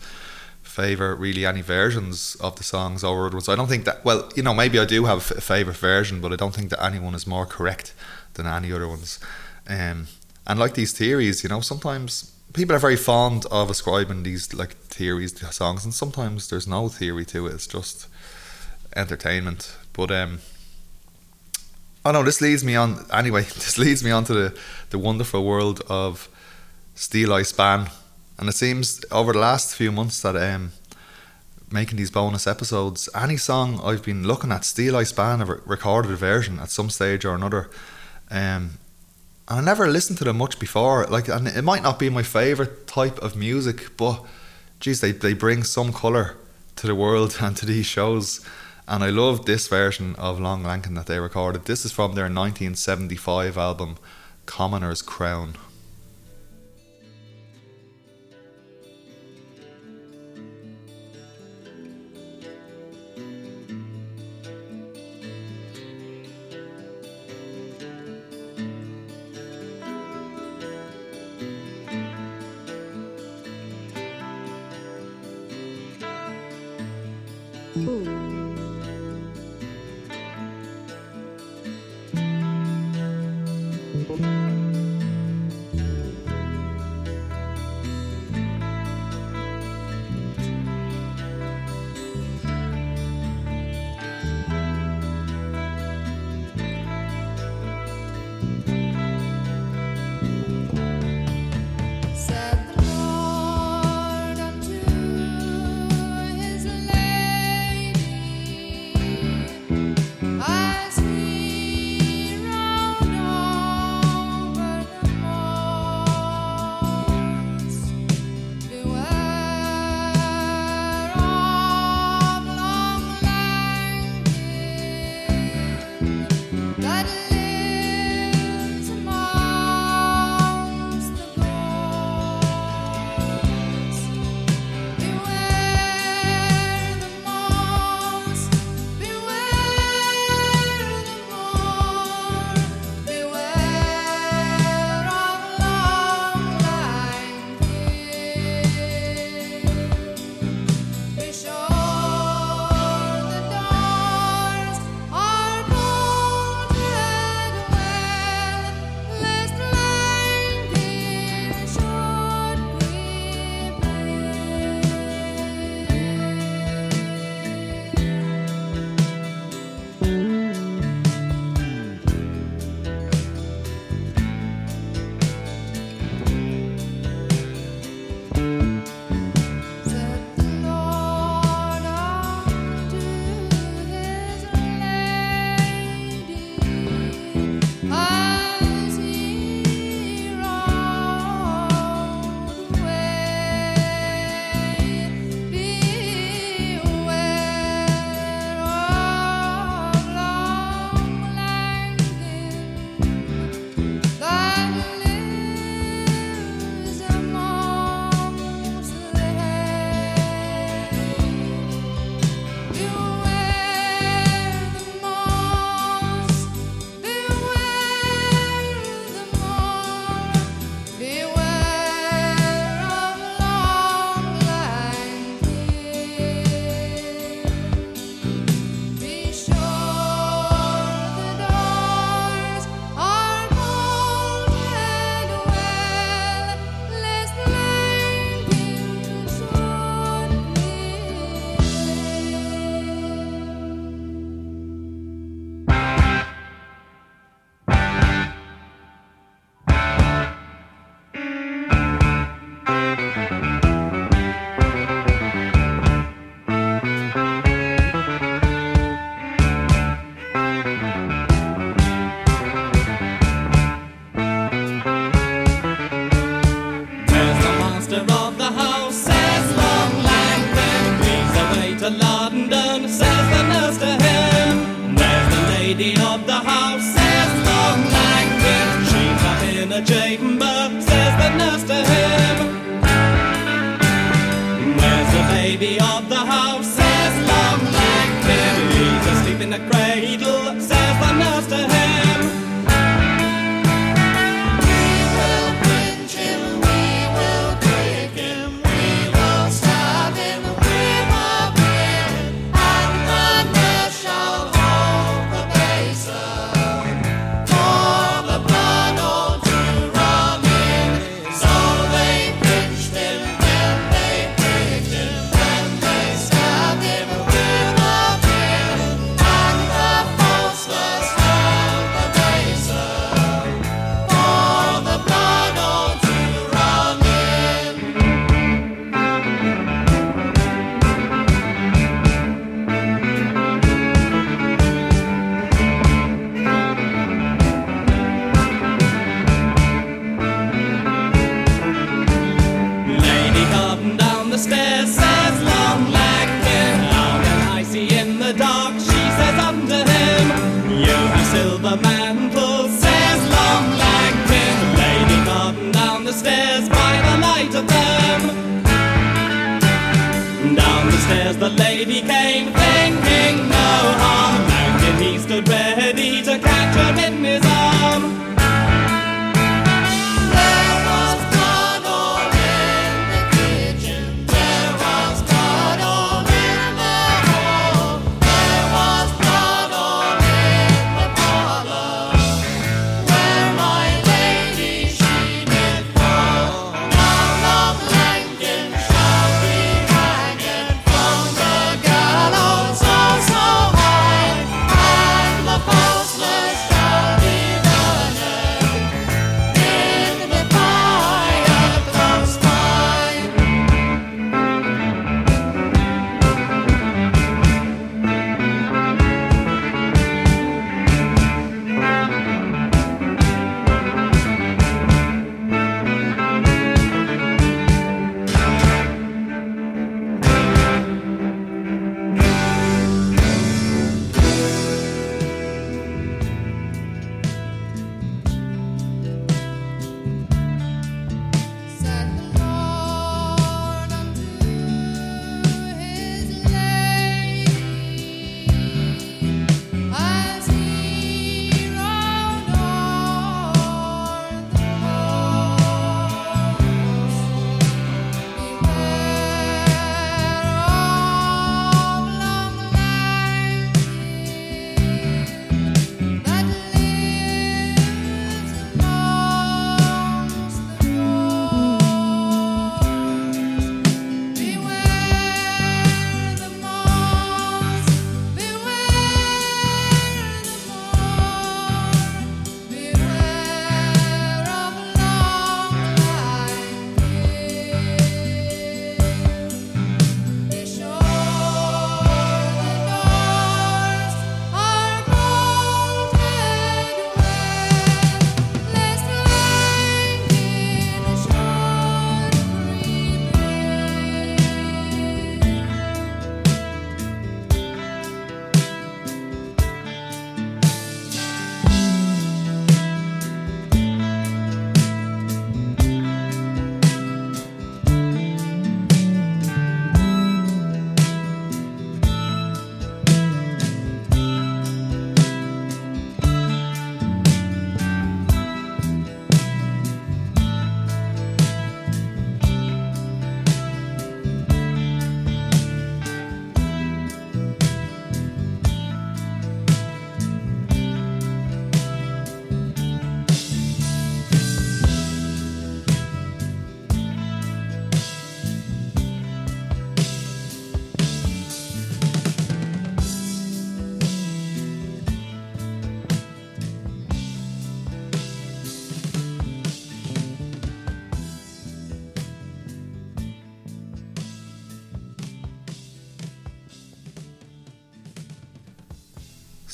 Speaker 2: favor really any versions of the songs over other ones. I don't think that, well, you know, maybe I do have a favorite version, but I don't think that anyone is more correct than any other ones. Um, and like these theories, you know, sometimes people are very fond of ascribing these like theories to songs, and sometimes there's no theory to it. It's just entertainment. But um, oh no, this leads me on anyway. <laughs> This leads me on to the the wonderful world of Steeleye Span, and it seems over the last few months that um. Making these bonus episodes, any song I've been looking at, Steeleye Span have recorded a version at some stage or another. Um, and I never listened to them much before. Like, and it might not be my favorite type of music, but geez, they they bring some color to the world <laughs> and to these shows. And I love this version of Long Lankin that they recorded. This is from their 1975 album, Commoner's Crown.
Speaker 9: 嗯。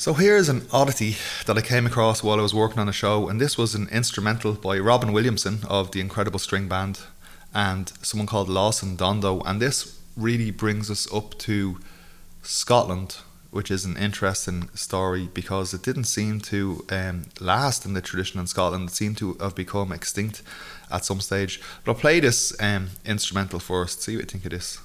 Speaker 2: So here's an oddity that I came across while I was working on the show, and this was an instrumental by Robin Williamson of the Incredible String Band and someone called Lawson Dando, and this really brings us up to Scotland, which is an interesting story because it didn't seem to um, last in the tradition in Scotland. It seemed to have become extinct at some stage. But I'll play this um, instrumental first, see what you think of this.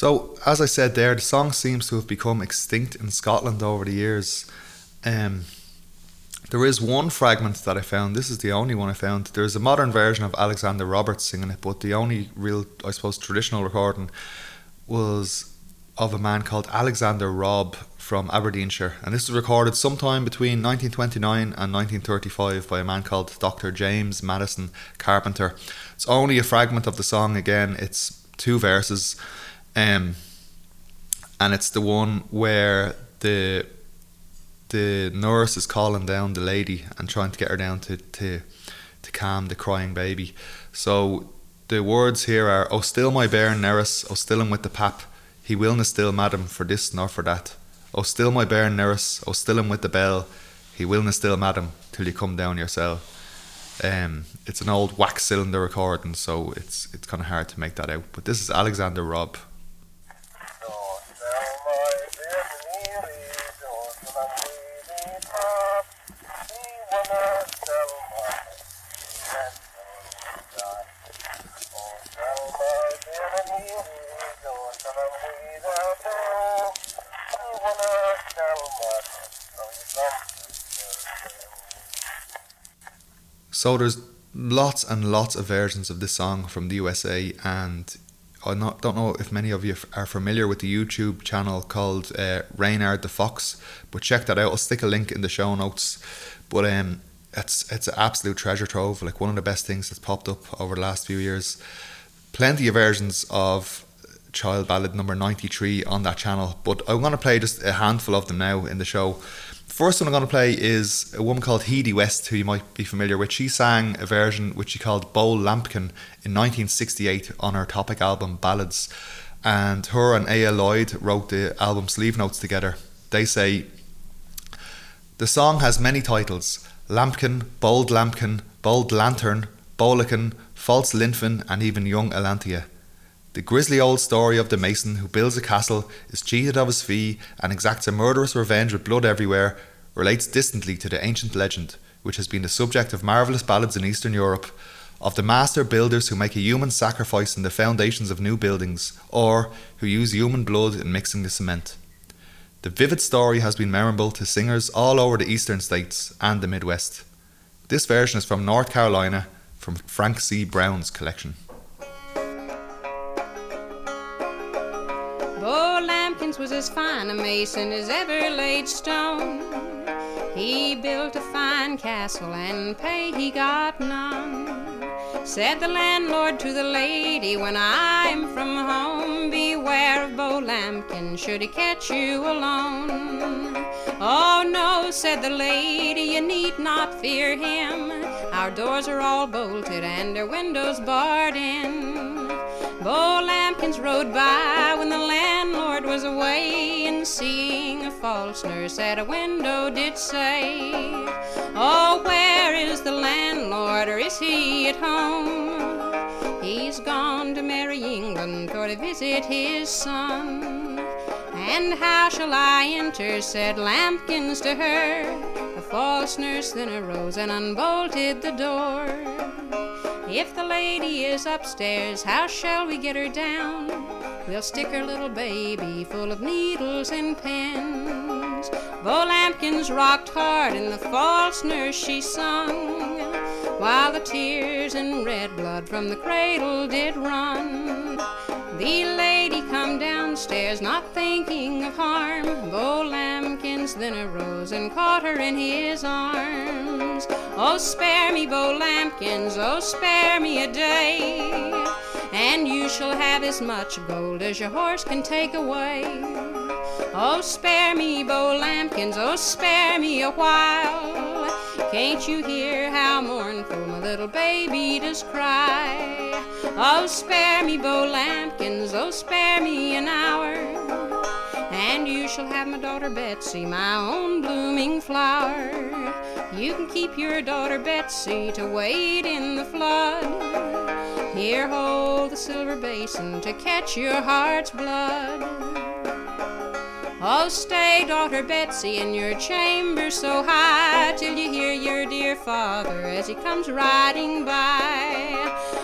Speaker 2: So, as I said there, the song seems to have become extinct in Scotland over the years. Um, there is one fragment that I found. This is the only one I found. There's a modern version of Alexander Roberts singing it, but the only real, I suppose, traditional recording was of a man called Alexander Robb from Aberdeenshire. And this was recorded sometime between 1929 and 1935 by a man called Dr. James Madison Carpenter. It's only a fragment of the song again, it's two verses. Um, and it's the one where the the nurse is calling down the lady and trying to get her down to, to to calm the crying baby. So the words here are Oh still my bairn Neris, oh still him with the pap, he willna still madam for this nor for that. Oh still my bairn Neris, oh still him with the bell, he willna still madam till you come down yourself. Um, it's an old wax cylinder recording, so it's it's kind of hard to make that out. But this is Alexander Robb. So there's lots and lots of versions of this song from the USA, and I not, don't know if many of you are familiar with the YouTube channel called uh, Reynard the Fox, but check that out. I'll stick a link in the show notes. But um, it's it's an absolute treasure trove, like one of the best things that's popped up over the last few years. Plenty of versions of Child Ballad number 93 on that channel, but I'm going to play just a handful of them now in the show. First one I'm going to play is a woman called Hedy West, who you might be familiar with. She sang a version which she called Bo Lamkin in 1968 on her topic album Ballads. And her and A.L. Lloyd wrote the album sleeve notes together. They say, The song has many titles Lamkin, Bold Lamkin, Bold Lantern, Bolican, False Linfin, and even Young Elantia. The grisly old story of the mason who builds a castle, is cheated of his fee, and exacts a murderous revenge with blood everywhere, relates distantly to the ancient legend, which has been the subject of marvellous ballads in Eastern Europe, of the master builders who make a human sacrifice in the foundations of new buildings, or who use human blood in mixing the cement. The vivid story has been memorable to singers all over the eastern states and the Midwest. This version is from North Carolina, from Frank C. Brown's collection.
Speaker 10: Bo Lamkins was as fine a mason as ever laid stone. He built a fine castle and pay he got none. Said the landlord to the lady when I'm from home, beware of Bo Lamkin should he catch you alone. Oh no, said the lady, you need not fear him. Our doors are all bolted and our windows barred in. Bo Lamkins rode by when the landlord was away, and seeing a false nurse at a window did say, Oh, where is the landlord, or is he at home? He's gone to merry England for to visit his son. And how shall I enter? said Lamkins to her. The false nurse then arose and unbolted the door. If the lady is upstairs, how shall we get her down? We'll stick her little baby full of needles and pins. Bo Lamkins rocked hard, and the false nurse she sung, while the tears and red blood from the cradle did run. The lady come downstairs, not thinking of harm. Bo Lamkins then arose and caught her in his arms. Oh, spare me, Bo Lamkins, oh, spare me a day, and you shall have as much gold as your horse can take away. Oh, spare me, Bo Lamkins, oh, spare me a while. Can't you hear how mournful my little baby does cry? Oh, spare me, Bo Lamkins, oh, spare me an hour. And you shall have my daughter Betsy, my own blooming flower. You can keep your daughter Betsy to wade in the flood. Here, hold the silver basin to catch your heart's blood. Oh, stay, daughter Betsy, in your chamber so high till you hear your dear father as he comes riding by.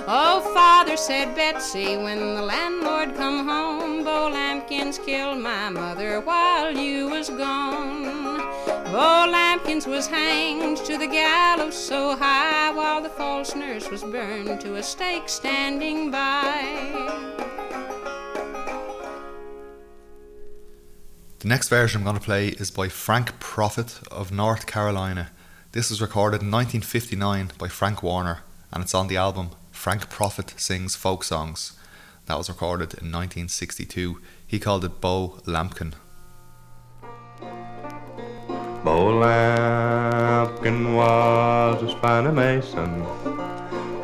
Speaker 10: Oh, father, said Betsy, when the landlord come home, Bo Lamkins killed my mother while you was gone. Bo Lamkins was hanged to the gallows so high, while the false nurse was burned to a stake standing by.
Speaker 2: The next version I'm going to play is by Frank Proffitt of North Carolina. This was recorded in 1959 by Frank Warner and it's on the album Frank Proffitt Sings Folk Songs. That was recorded in 1962. He called it Bo Lamkin.
Speaker 11: Bo Lamkin was as fine a mason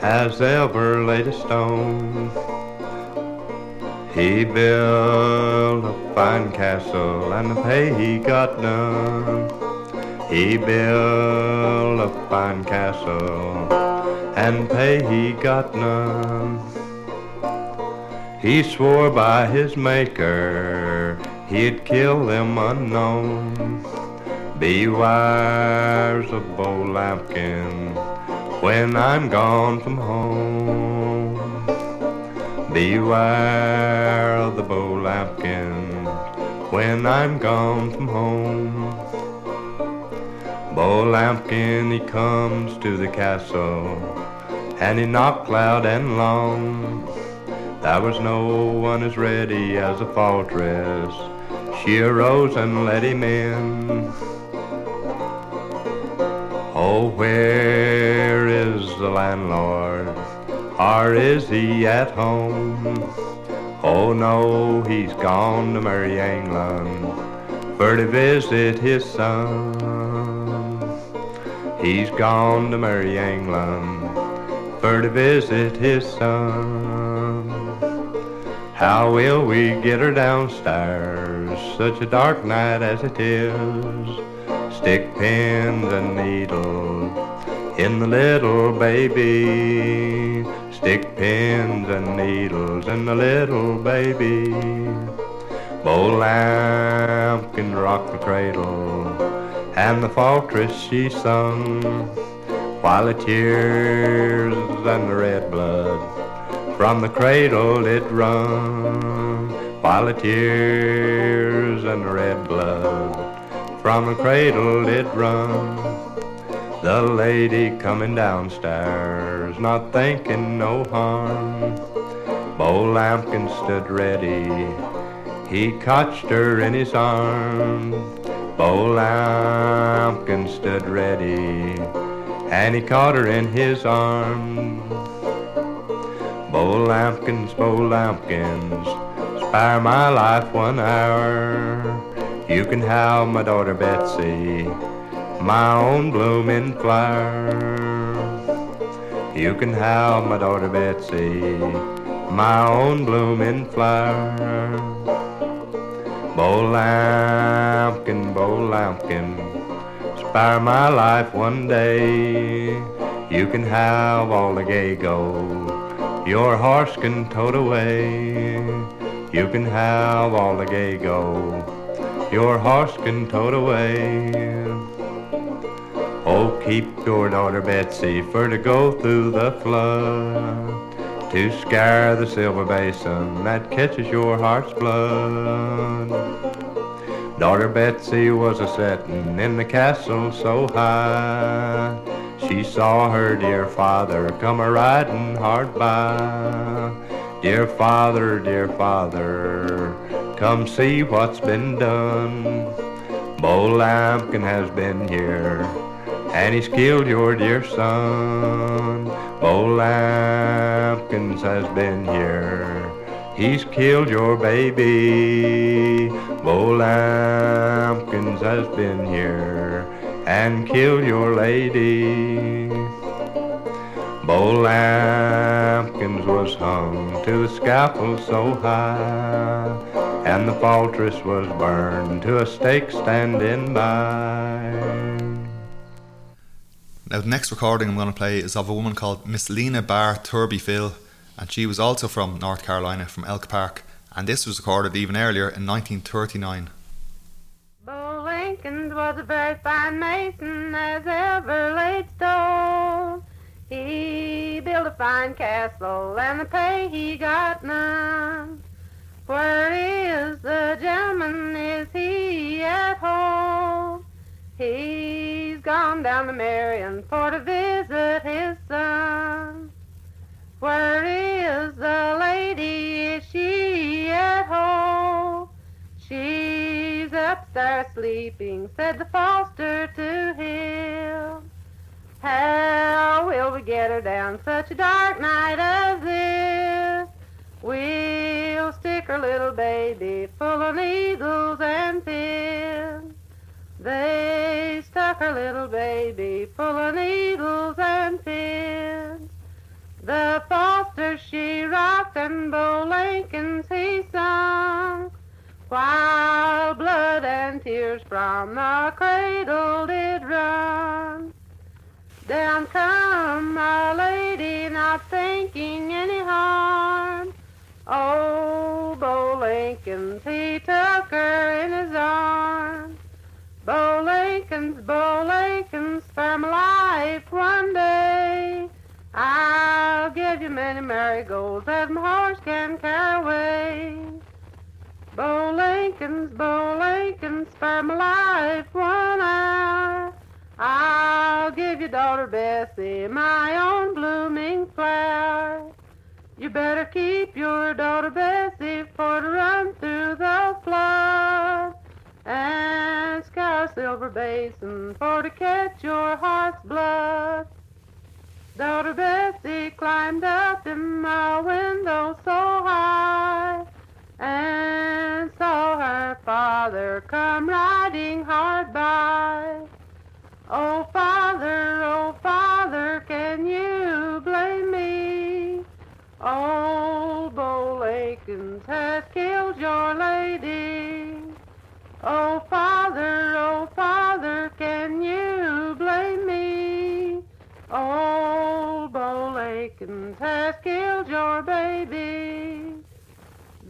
Speaker 11: as ever laid a stone. He built a fine castle and the pay he got none. He built a fine castle and pay he got none. He swore by his maker he'd kill them unknown. Beware of Bo Lamkin when I'm gone from home. Beware of the Bo Lamkin when I'm gone from home. Bo Lamkin, he comes to the castle, and he knocked loud and long. There was no one as ready as a faltress. She arose and let him in. Oh, where is the landlord? Or is he at home? Oh no, he's gone to Merry England for to visit his son. He's gone to Merry England for to visit his son. How will we get her downstairs, such a dark night as it is? Stick pins and needles in the little baby. Stick pins and needles in the little baby. Bo Lamkin rocked the cradle, and the faltress she sung, while the tears and the red blood from the cradle it run, while the tears and the red blood from the cradle it run. The lady coming downstairs, not thinking no harm. Bo Lamkin stood ready, he cotched her in his arms. Bo Lamkin stood ready, and he caught her in his arms. Bo Lamkins, Bo Lamkins, spare my life one hour. You can have my daughter Betsy my own blooming flower. You can have my daughter Betsy, my own blooming flower. Bo Lamkin, Bo Lamkin, spare my life one day. You can have all the gay gold your horse can tote away. You can have all the gay gold your horse can tote away. Oh, keep your daughter Betsy for to go through the flood, to scour the silver basin that catches your heart's blood. Daughter Betsy was a settin' in the castle so high, she saw her dear father come a ridin' hard by. Dear father, dear father, come see what's been done. Bo Lamkin has been here and he's killed your dear son. Bo Lamkins has been here. He's killed your baby. Bo Lamkins has been here and killed your lady. Bo Lamkins was hung to the scaffold so high, and the faltress was burned to a stake standing by.
Speaker 2: Now, the next recording I'm going to play is of a woman called Miss Lena Bare Turbyfill, and she was also from North Carolina, from Elk Park, and this was recorded even earlier in 1939.
Speaker 12: a very fine mason as ever laid stone. He built a fine castle, and the pay he got none. Where is the gentleman? Is he at home? He's gone down to Marion for to visit his son. Where is the lady? Is she at home? She's upstairs sleeping, said the foster to him. How will we get her down such a dark night as this? We'll stick her little baby full of needles and pins. They stuck her little baby full of needles and pins. The foster she rocked and Bo Lincoln's he sung, while blood and tears from the cradle did run. Down come our lady, not thinking any harm. Oh, Bo Lincoln's, he took her in his arms. Bo Lincoln's, Bo Lincoln's, life one day. I'll give you many marigolds that my horse can carry away. Bo Lincoln's, Bo Lincoln's, life one hour. I'll give you daughter Bessie, my own blooming flower. You better keep your daughter Bessie for to run through the flood and scour silver basin for to catch your heart's blood. Daughter Bessie climbed up in my window so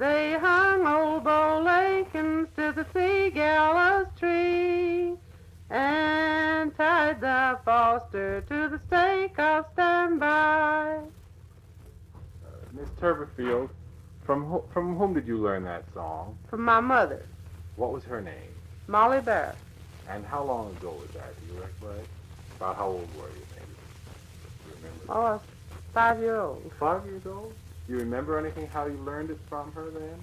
Speaker 12: They hung old Bo Lakins to the sea gallows tree and tied the foster to the stake of standby.
Speaker 13: Uh, Miss Turbyfill, from who, from whom did you learn that song?
Speaker 12: From my mother,
Speaker 13: What was her name?
Speaker 12: Molly Barrett.
Speaker 13: And how long ago was that? Do you recollect? About how old were you, maybe? Do you remember?
Speaker 12: Oh, I was five year old.
Speaker 13: Five years old? Do you remember anything how you learned it from her then?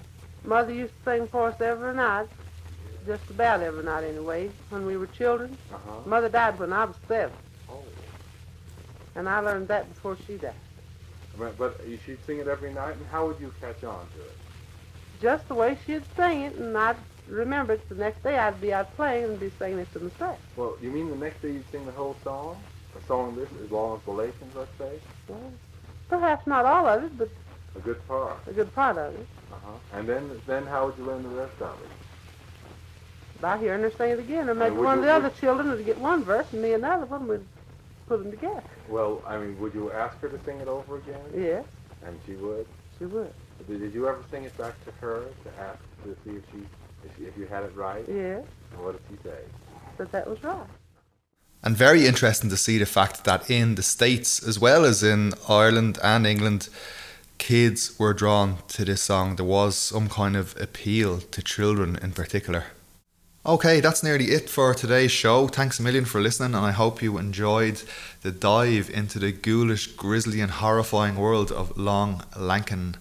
Speaker 12: Mother used to sing for us every night, just about every night anyway, when we were children.
Speaker 13: Uh-huh.
Speaker 12: Mother died when I was seven,
Speaker 13: Oh.
Speaker 12: and I learned that before she died.
Speaker 13: But, but she'd sing it every night, and how would you catch on to it?
Speaker 12: Just the way she'd sing it, and I'd remember it. The next day I'd be out playing and be singing it to myself.
Speaker 13: Well, you mean the next day you'd sing the whole song? A song this as long as Galatians, let's say?
Speaker 12: Well, perhaps not all of it, but
Speaker 13: A good part.
Speaker 12: a good part of it.
Speaker 13: Uh-huh. And then, then how would you learn the rest of it?
Speaker 12: By hearing her sing it again, or maybe
Speaker 13: would
Speaker 12: one
Speaker 13: you-
Speaker 12: of the other children would get one verse, and me another one would put them together.
Speaker 13: Well, I mean, would you ask her to sing it over again?
Speaker 12: Yes,
Speaker 13: And she would?
Speaker 12: she would.
Speaker 13: Did, did you ever sing it back to her to ask to see if she, if, she, if you had it right?
Speaker 12: Yes,
Speaker 13: And what did she say?
Speaker 12: That that was right.
Speaker 2: And very interesting to see the fact that in the States, as well as in Ireland and England, kids were drawn to this song. There was some kind of appeal to children in particular. Okay, that's nearly it for today's show. Thanks a million for listening, and I hope you enjoyed the dive into the ghoulish, grisly, and horrifying world of Long Lankin.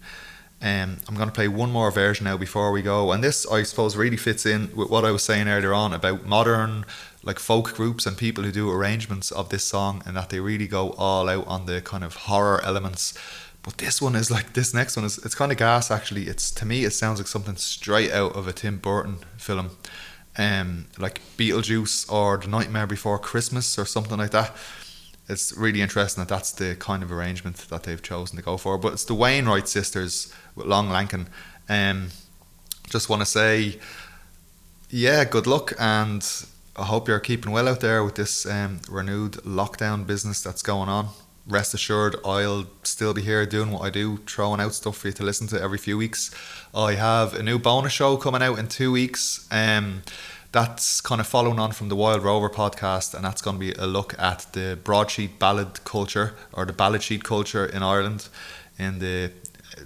Speaker 2: Um, I'm going to play one more version now before we go, and this, I suppose, really fits in with what I was saying earlier on about modern, like folk groups and people who do arrangements of this song, and that they really go all out on the kind of horror elements. But this one is like this next one is it's kind of gas actually. It's to me it sounds like something straight out of a Tim Burton film um, like Beetlejuice or The Nightmare Before Christmas or something like that. It's really interesting that that's the kind of arrangement that they've chosen to go for. But it's the Wainwright sisters with Long Lankin. Um, just want to say, yeah, good luck, and I hope you're keeping well out there with this um, renewed lockdown business that's going on. Rest assured, I'll still be here doing what I do, throwing out stuff for you to listen to every few weeks. I have a new bonus show coming out in two weeks. Um, that's kind of following on from the Wild Rover podcast, and that's going to be a look at the broadsheet ballad culture or the ballad sheet culture in Ireland in the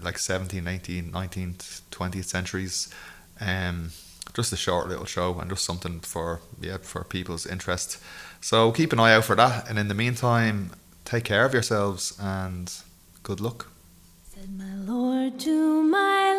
Speaker 2: like 17th, 18th, 19th, 20th centuries. Um, just a short little show and just something for yeah for people's interest. So keep an eye out for that, and in the meantime, take care of yourselves and good luck.
Speaker 14: Said my lord to my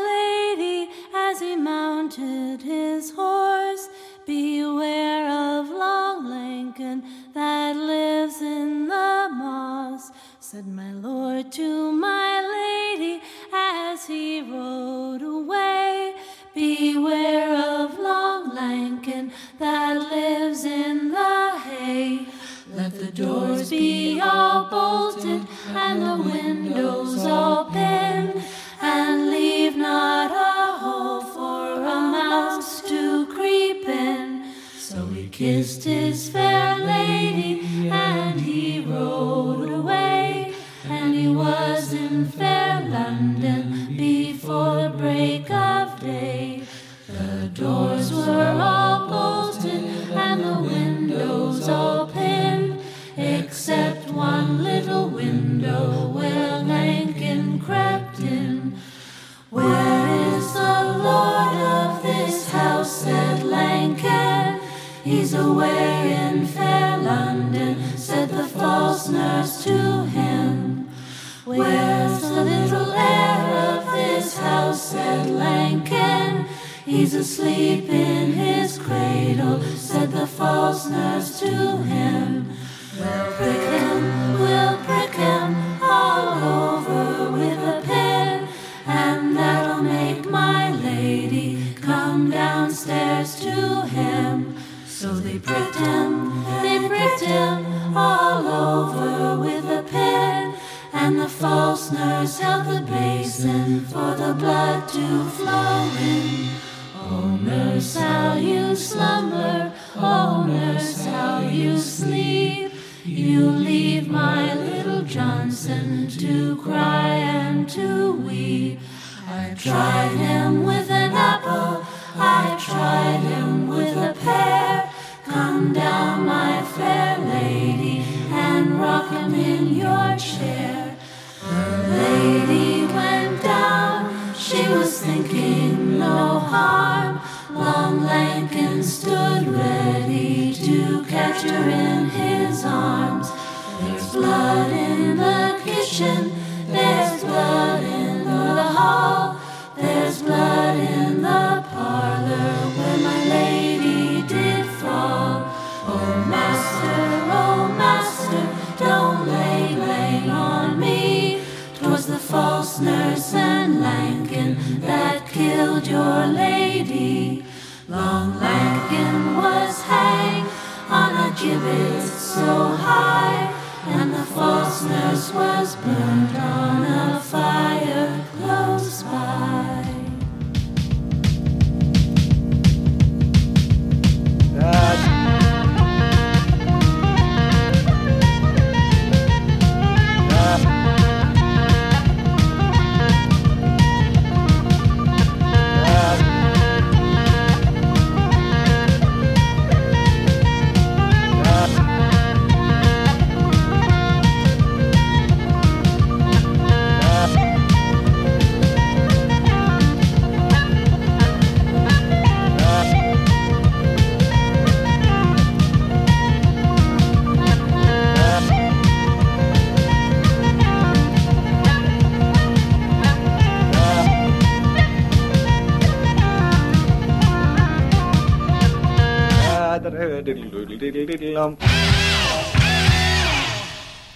Speaker 14: lady as he mounted his horse, Beware of Long Lincoln that lives in the moss. Said my lord to my lady as he rode away, Beware of Long Lincoln that lives in the hay. Let the doors be all bolted and the windows all pinned, and leave not a hole for a mouse to creep in. So he kissed his fair lady and he rode away, and he was in fair London before break of day. The doors were all bolted and the windows all where Lincoln crept in. Where is the lord of this house? said Lincoln. He's away in fair London, said the false nurse to him. Where's the little heir of this house? said Lincoln. He's asleep in his cradle, said the false nurse to him. We'll prick him, we'll prick him